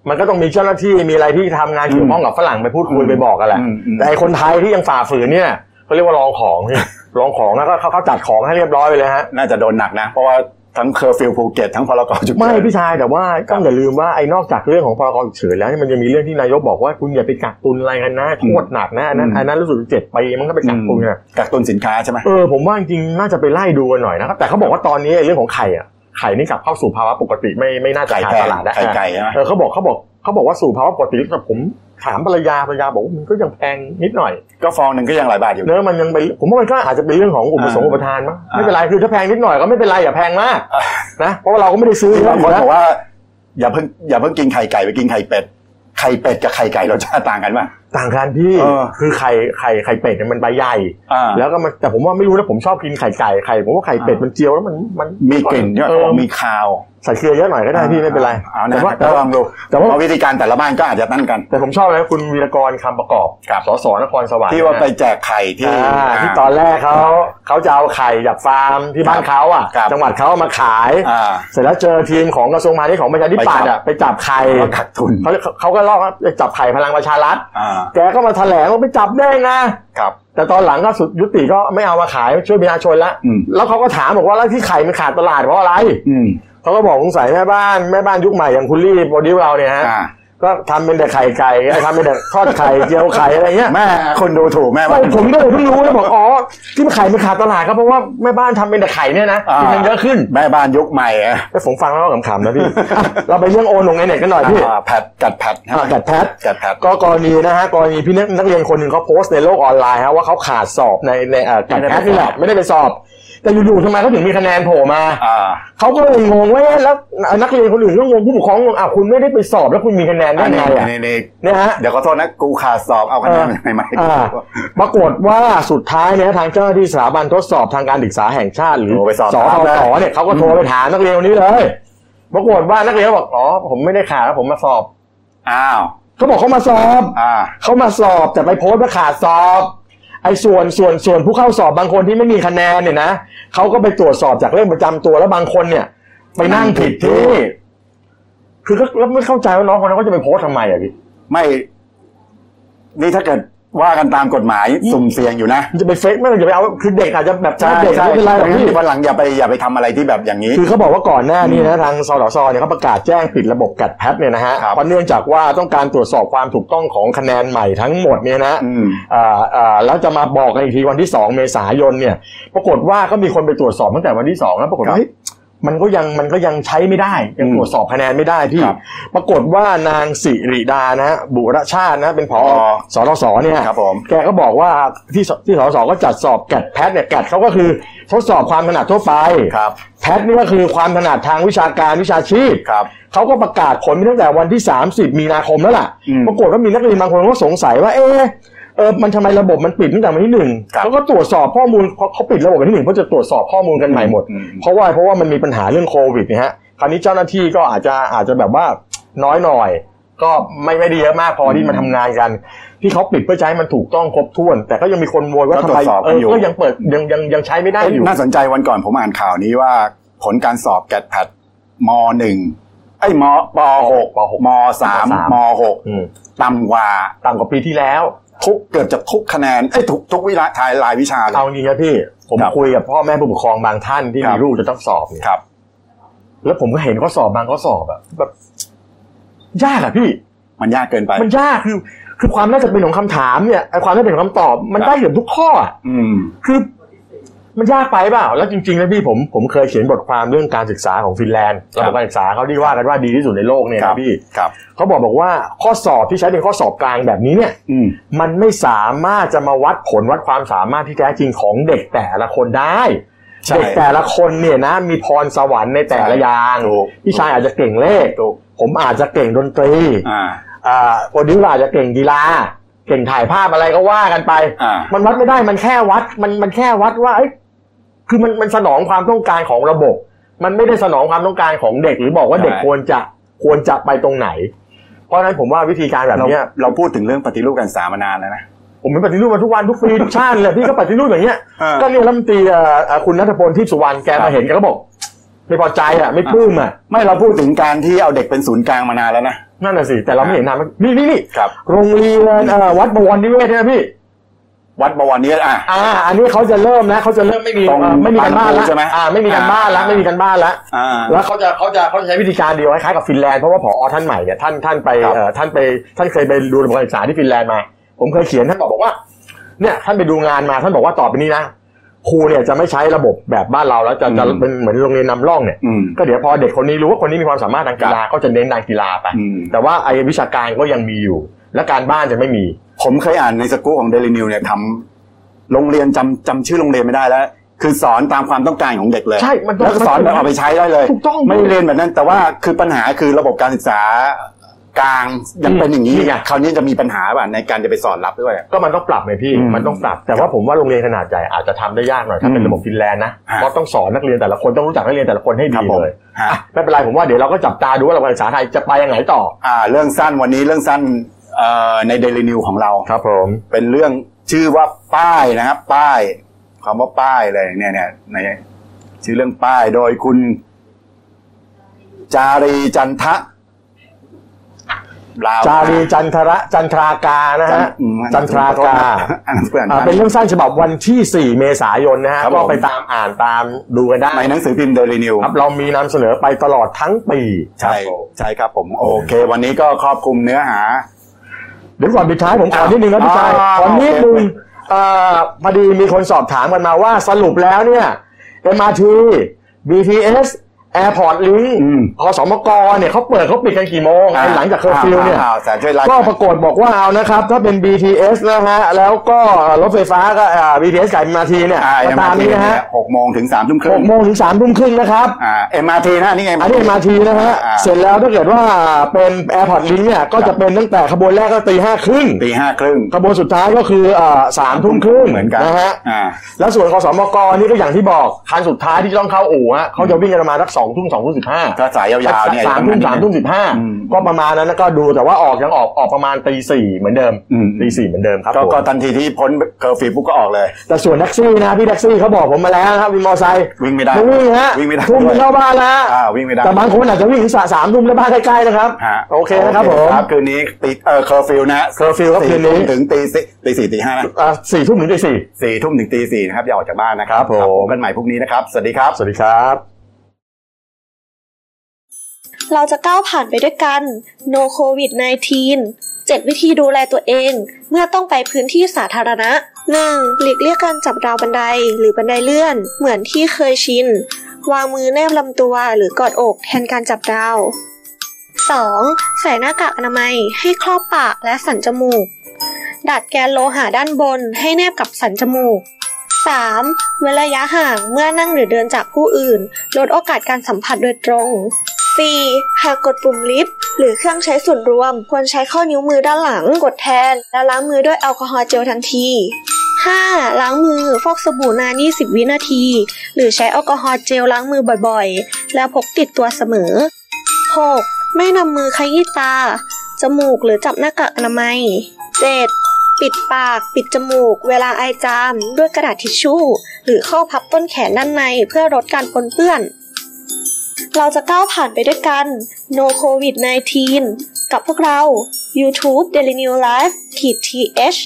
มันก็ต้องมีเจ้าหน้าที่มีอะไรที่ทำงานเกี่ยวข้องกับฝรั่งไปพูดคุยอืมไปบอกกันแหละอืมอืมแต่ไอ้คนไทยที่ยังฝ่าฝืนเนี่ยเขาเรียกว่าลองของพี่ลองของแล้วก็เขาเขาจัดของให้เรียบร้อยไปเลยฮะน่าจะโดนหนักนะเพราะว่าทั้งเคอร์ฟิวภูเก็ตทั้งพรกฉุกเฉินไม่พี่ชายแต่ว่าต้องอย่าลืมว่าไอ้นอกจากเรื่องของพรกฉุกเฉินแล้วเนี่ยมันยังมีเรื่องที่นายกบอกว่าคุณอย่าไปกักตุนอะไรกันนะโทษหนักนะอันนั้นอืมอันนั้นรู้สึกเจ็ดปีมันก็ไปกักตุนอะกักตุนสินค้าใช่ไหมเออผมว่าจริงๆน่าจะไปไล่ดูกันหน่อยนะครับแต่เขาบอกว่าตอนนี้เรื่องของไข่อะ ไข่นี่กลับเข้าสู่ภาวะปกติไม่ไม่น่าจะไก่ขาดแพตงลาดได้ไข่ไก่ใช่ไหมเออเขาบอกเขาบอกเขาบอกว่าสู่ภาวะปกติแต่ผมถามภรรยาภรรยาบอกว่ามันก็ยังแพงนิดหน่อย ก็ฟองหนึ่งก็ยังหลายบาทอยู่เนื้อะมันยังเป็นผมว่ามันก็อาจจะเป็นเรื่องของอุปสงค์อ่าอุปทานมั้งอ่าไม่เป็นไรคือถ้าแพงนิดหน่อยก็ไม่เป็นไรอย่าแพงมากอ่านะเพราะว่าเราก็ไม่ได้ซื้อเยอะบางอคยู่นแล้วบอกว่าอย่าเพิ่งอย่าเพิ่งกินไข่ไก่ไปกินไข่เป็ดไข่เป็ดกับไข่ไก่รสชาติต่างกันป่ะ ต่างกันพี่เออคือไข่ไข่ไข่เป็ดเนี่ยมันใบใหญ่ อ่าแล้วก็มันแต่ผมว่าไม่รู้นะผมชอบกินไข่ไก่ไข่ผมว่าไข่เป็ดอ่ามัมันเจียวแล้วมันมันมีกลิ่นใช่ไหมเออมีคาว ใส่เกลือเยอะหน่อยก็ได้พี่ไม่เป็นไรเอาแต่นะว่าก็ลองดูแต่ว่าเพราะวิธีการแต่ละบ้านก็อาจจะนั่นกัน แต่ผมชอบนะคุณวีรกรคำประกอบครับสสนครสวรรค์ที่ว่าไปนะแจกไข่ที่อ่าที่ตอนแรกเขาเขาจะเอาไข่จากฟาร์มที่บ้านเขาอะครับจังหวัดเขาเอามาขายอ่าเสร็จแล้วเจอทีมของกระทรวงพาณิชย์ของประชาธิปัตย์อะไปจับไข่ก็กักทุนเขาเขาก็ลอกว่าไปจับไข่พลังประชารัฐอ่าแกก็มาแถลงว่าไปจับได้ไงครับแต่ตอนหลังก็สุดยุติก็ไม่เอามาขายช่วยประชาชนละอืมแล้วเขาก็ถามบอกว่าแล้วที่ไข่มันขาดตลาดเพราะอะไรอืม เขาก็บอกสงสัยแม่บ้านแม่บ้านยุคใหม่อย่างคุณลี่โปรดิวเราเนี่ยฮะอ่า ก็ทำเป็นแต่ไข่ไก่ทำเป็นแต่ทอดไข่เจียวไข่อะไรเงี้ยแม่คนดูถูกแม่ไม่บ้านผมก็เลยเพิ่งรู้แล้วบอกอ๋อที่ไข่มันขาดตลาดก็เพราะว่าแม่บ้านทำเป็นแต่ไข่เนี่ยนะอ่ากินมันเยอะขึ้นแม่บ้านยุคใหม่อะแต่ผมฟังแล้วก็ขำๆนะพี่อะเราไปเรื่องโอนลงในเน็ตกันหน่อยพี่ อ่าแพทกัดแพทอะกัดแพทกัดแพท ก็กรณีนะฮะกรณีพี่นักนักเรียนคนหนึ่งเขาโพสต์ในโลกออนไลน์ฮะว่าเขาขาดสอบในในเอ่อกัดแพทนี่แหละไม่ได้ไปสอบ แต่อยู่ๆทำไมเขาถึงมีคะแนนโผล่มาอ่า เขาก็เลยงงว่าเอ๊ะแล้วนักเรียนคนอื่นก็งงผู้ปกครองงงอ้าวคุณไม่ได้ไปสอบแล้วคุณมีคะแนนได้อันไงนี้อะนี่นี่เนี่ยฮะ เดี๋ยวขอโทษนะกูขาดสอบเอาคะแนนใหม่ๆอ่าปรากฏว่าสุดท้ายเนี่ยทางเจ้าหน้าที่สถาบันทดสอบทางการศึกษาแห่งชาติหรือโทรไปสอบสถามทเลยศเนี่ยเขาก็โทรไปถามนักเรียนคนนี้เลยปรากฏว่านักเรียนบอกอ๋อผมไม่ได้ขาดแล้วผมมาสอบอ้าว เขาบอกเขามาสอบอ่า เขามาสอบแต่ไปโพสต์ว่าขาดสอบ ไอ้ส่วนส่วนส่วนผู้เข้าสอบบางคนที่ไม่มีคะแนนเนี่ยนะเขาก็ไปตรวจสอบจากเลขประจำตัวแล้วบางคนเนี่ย ไปนั่งผิดที่ คือก็แล้วไม่เข้าใจว่าน้องคนนั้นเขาจะไปโพสต์ทำไมอะพี่ ไม่ นี่ถ้าเกิด ว่ากันตามกฎหมายสุ่มเสี่ยงอยู่นะมันจะไปเฟกไม่จะไปเอาคือเด็กอาจจะแบบใช่เด็กใช่ไม่เป็นไรหรอกพี่วันหลังอย่าไปอย่าไปทำอะไรที่แบบอย่างนี้ คือเขาบอกว่าก่อนหน้านี้นะทางสสสเนี่ยเขาประกาศแจ้งปิดระบบกัดแพทเนี่ยนะฮะครับเพราะเนื่องจากว่าต้องการตรวจสอบความถูกต้องของคะแนนใหม่ทั้งหมดเนี่ยนะอืมอ่าอ่าแล้วจะมาบอกกันอีกทีวันที่ 2 เมษายนเนี่ย ปรากฏว่าก็มีคนไปตรวจสอบตั้งแต่วันที่2แล้วปรากฏครับว่าเฮ้ย มันก็ยังมันก็ยังใช้ไม่ได้ยังอืมตรวจสอบคะแนนไม่ได้พี่ครับปรากฏว่านางสิริดานะฮะบุรชาตินะเป็นผออ๋อสรสเนี่ยครับผมแกก็บอกว่าที่สที่สสก็จัดสอบแกดแพทเนี่ยแกดเขาก็คือทดสอบความถนัดทั่วไปครับแพทนี่ก็คือความถนัดทางวิชาการวิชาชีพครับเขาก็ประกาศผลมาตั้งแต่วันที่ 30 มีนาคมแล้วล่ะอืมปรากฏว่ามีนักเรียนบางคนก็สงสัยว่าเอ๊ะ เออมันทำไมระบบมันปิดตั้งแต่วันที่หนึ่งครับเขาก็ตรวจสอบข้อมูลเขาเขาปิดระบบวันที่หนึ่งเพื่อจะตรวจสอบข้อมูลกันใหม่หมดอืมเพราะว่าเพราะว่ามันมีปัญหาเรื่องโควิดเนี่ยฮะคราวนี้เจ้าหน้าที่ก็อาจจะอาจจะแบบว่าน้อยหน่อย ก็ไม่ไม่ได้เยอะมากพอที่มาทำงานกัน ที่เขาปิดเพื่อจะให้มันถูกต้องครบถ้วน แต่ก็ยังมีคนโวยว่าก็ทำตรไมวจสอบเอกันออยู่ก็ยังเปิดยังยังยังใช้ไม่ได้เอ้ยอยู่น่าสนใจวันก่อนผมอ่านข่าวนี้ว่าผลการสอบแกดแพดมหนึ่งไอ้ยมปหกปหกมสามมสามมหกอืมต่ำกว่าต่ำกว่าปีที่แล้ว ทุกเกือบจะทุกคะแนนไอ้ยทุกทุกวิชาทายรายวิชาเลยเอาจริงนะพี่ ผมครับคุยกับพ่อแม่ผู้ปกครองบางท่านที่ครัมีบลูกจะต้องสอบเนี่ยครับ แล้วผมก็เห็นข้อสอบบางข้อสอบอะแบบยากอะพี่ มันยากเกินไป มันยากคือ คือความน่าจะเป็นของคำถามเนี่ยไอความน่าจะเป็นของคำตอบ มันครับได้เกือบทุกข้ออะอืมคือ มันยากไปเปล่า แล้วจริงๆนะพี่ผมผมเคยเขียนบทความเรื่องการศึกษาของฟินแลนด์ครับระบบการศึกษาเขาที่ว่ากันว่าดีที่สุดในโลกเนี่ยครับนะพี่ครับเขาบอกบอกว่าข้อสอบที่ใช้เป็นข้อสอบกลางแบบนี้เนี่ยอืมมันไม่สามารถจะมาวัดผลวัดความสามารถที่แท้จริงของเด็กแต่ละคนได้ใช่เด็กแต่ละคนเนี่ยนะมีพรสวรรค์ในแต่ละอย่างถูกพี่ชายอาจจะเก่งเลขถูกผมอาจจะเก่งดนตรีอ่าอ่าโปรดิวเซอร์อาจจะเก่งกีฬาเก่งถ่ายภาพอะไรก็ว่ากันไปอ่ามันวัดไม่ได้มันแค่วัด มันมันแค่วัดว่าเอ้ย คือมันมันสนองความต้องการของระบบ มันไม่ได้สนองความต้องการของเด็ก หรือบอกว่าใช่เด็กควรจะควรจะไปตรงไหน เพราะฉะนั้นผมว่าวิธีการแบบเราเนี้ยเราพูดถึงเรื่องปฏิรูปการศึกษามานานแล้วนะผมเป็นปฏิรูปมาทุกวันทุกปีทุกชาติเลยพี่ก็ปฏิรูปอย่างเงี้ยเออก็เนี่ยรัฐมนตรีเอ่อเอ่อคุณนัทพลทิพย์สุวรรณแกครัมาบเห็นแกก็บอกไม่พอใจอะไม่ปลื้มอะไม่เราพูดถึงการที่เอาเด็กเป็นศูนย์กลางมานานแล้วนะนั่นน่ะสิแต่เราไม่เห็นนานนี่นี่นี่ครับโรงเรียนเอ่อวัดบวรนิเวศเนี่ยพี่ วัดบวรนี้อะ อ่า อันนี้เขาจะเริ่มนะเขาจะเริ่มไม่มีตรงเอ่อไม่มีการบ้านละใช่ไหมอ่า ไม่มีการบ้านละอ่า ไม่มีการบ้านละอ่า แล้วเขาจะเขาจะเขาจะใช้วิธีการเดียวคล้ายๆกับฟินแลนด์เพราะว่าผอท่านใหม่เนี่ยท่านท่านไปครับเอ่อท่านไปท่านเคยไปดูระบบการศึกษาที่ฟินแลนด์มา ผมเคยเขียนท่านบอกบอกว่า เนี่ยท่านไปดูงานมาท่านบอกว่าต่อไปนี้นะครูเนี่ยจะไม่ใช้ระบบแบบบ้านเราแล้วจะจะอืม เป็นเหมือนโรงเรียนนำร่องเนี่ย อืม ก็เดี๋ยวพอเด็กคนนี้รู้ว่าคนนี้มีความสามารถทางกีฬาก็จะเน้นทางกีฬาไป อืม แต่ว่าไอ้วิชาการก็ยังมีอยู่ และการบ้านจะไม่มี ผมเคยอ่านในสกู๊ปของเดลินิวเนี่ยทำโรงเรียนจำจำชื่อโรงเรียนไม่ได้แล้ว คือสอนตามความต้องการของเด็กเลยใช่มันต้องแล้วก็สอนแบบเอาไปใช้ได้เลยถูกต้อง ไม่ได้เรียนแบบนั้น แต่ว่าคือปัญหาคือระบบการศึกษากลางยังเป็นอย่างนี้นี่ไงคราวนี้จะมีปัญหาแบบในการจะไปสอนรับด้วย ก็มันต้องปรับไหมพี่ อืมมันต้องปรับ แต่ว่าผมว่าโรงเรียนขนาดใหญ่อาจจะทำได้ยากหน่อยถ้าเป็นอืมระบบฟินแลนด์นะ ฮะเพราะต้องสอนนักเรียนแต่ละคนต้องรู้จักนักเรียนแต่ละคนให้ครัดีบผม เลยฮะอะไม่เป็นไรผมว่าเดี๋ยวเราก็จับตาดูว่าระบบการศึกษาไทยจะไปยังไงต่อ อ่าเรื่องสั้นวันนี้เรื่องสั้นเอ่อ ในเดลินิวของเราครับผมเป็นเรื่องชื่อว่าป้ายนะครับ ป้ายคำว่าป้ายเลยเนี่ยเนี่ยในชื่อเรื่องป้ายโดยคุณ จารีจันทะลาวจารีจันทระจันทรากานะจันฮะอืมจันทรากาอันนั้นเพื่อนอ่าเป็นเรื่องสั้นฉบับวันที่ 4 เมษายนนะฮะครับก็ผมไปตามอ่านตามดูกันได้ในหนังสือพิมพ์เดลินิวครับเรามีนำเสนอไปตลอดทั้งปี ใช่ครับผมใช่ครับผม โอเค วันนี้ก็ครอบคลุมเนื้อหา เดี๋ยวก่อนปิดท้ายผมขอนิดนึงนะพี่ชายอ๋อขอนิดนึงโอเคเอ่อพอดีมีคนสอบถามกันมาว่าสรุปแล้วเนี่ย MRT BTS Airport Link อืมขสมกเนี่ยเขาเปิดเขาปิดกันกี่โมงไอ้หลังจากเคอร์ฟิวเนี่ยอ้าวแสนช่วยไล่ก็ปรากฏบอกว่าเอานะครับ ถ้าเป็น BTS นะฮะ แล้วก็รถไฟฟ้าก็อ่า BTS กับ MRT เนี่ยอ่าก็ตามนี้นะฮะหกโมงถึงสามทุ่มครึ่หงกโมงถึงสามทุ่มครึ่งนะครับอ่า MRT นะนี่ไงอันนี้ MRT นะฮะอ่าเสร็จแล้วถ้าเกิดว่าเป็น Airport Link เนี่ยก็จะเป็นตั้งแต่ขบวนแรกก็ตีห้าครึ่งตีห้าครึ่งขบวนสุดท้ายก็คืออ่าสามทุ่มครึ่งเหมือนกันนะฮะอ่าแล้วส่วนคสมกนี่ก็อย่างที่บอกคันสุดท้ายที่ต้องเข้าอู่ฮะเขาจะวิ่งกันประมาณสักสององทุ่มสองทุ่มสิบห้าถ้าสายยาวๆเนี่ยสามทุ่มสามทุ่มสิบห้าอืมก็ประมาณนั้นแล้วก็ดูแต่ว่าออกยังออกออกประมาณตีสี่เหมือนเดิมอืมตีสี่เหมือนเดิมครับก็ผมก็ทันทีที่พ้นเคอร์ฟิวปุ๊บก็ออกเลย แต่ส่วนแท็กซี่นะพี่แท็กซี่เขาบอกผมมาแล้วนะครับวินมอเตอร์ไซค์วิ่งไม่ได้ไม่วิ่งฮะวิ่งไม่ได้ทุ่มหนึ่งเข้าบ้านแล้วอ่าวิ่งไม่ได้แต่บางคนอาจจะวิ่งถึงสามทุ่มแล้วบ้านใกล้ๆนะครับฮะโอเคนะครับผมครับคืนนี้ตีเอ่อเคอร์ฟิวนะเคอร์ฟิวครับคืนนี้สี่ทุ่มถึงตีสี่ตีสี่ตีห้านะอ่าสี่ทุ่มถึงตีสี่สี่ทุ่มถึงตีสี่นะครับอย่าออกจากบ้านนะครับครับผมพบกันใหม่พรุ่งนี้นะครับ สวัสดีครับ สวัสดีครับ เราจะก้าวผ่านไปด้วยกัน No COVID 19 7 วิธีดูแลตัวเอง เมื่อต้องไปพื้นที่สาธารณะ 1. หลีกเลี่ยงการจับราวบันไดหรือบันไดเลื่อน เหมือนที่เคยชิน วางมือแนบลำตัวหรือกอดอกแทนการจับราว 2. ใส่หน้ากากอนามัยให้ครอบปากและสันจมูก ดัดแกนโลหะด้านบนให้แนบกับสันจมูก 3. เว้นระยะห่างเมื่อนั่งหรือเดินจากผู้อื่น ลดโอกาสการสัมผัสโดยตรง 4. หากกดปุ่มลิฟต์หรือเครื่องใช้ส่วนรวม ควรใช้ข้อนิ้วมือด้านหลังกดแทน และล้างมือด้วยแอลกอฮอล์เจลทันที 5. ล้างมือฟอกสบู่นาน 20 วินาที หรือใช้แอลกอฮอล์เจลล้างมือบ่อยๆ แล้วพกติดตัวเสมอ 6. ไม่นำมือขยี้ตา จมูกหรือจับหน้ากากอนามัย 7. ปิดปาก ปิดจมูก เวลาไอจาม ด้วยกระดาษทิชชู่ หรือข้อพับต้นแขนด้านในเพื่อลดการปนเปื้อน เราจะก้าวผ่านไปด้วยกัน No COVID 19 กับพวกเรา YouTube Daily New Life ขีด th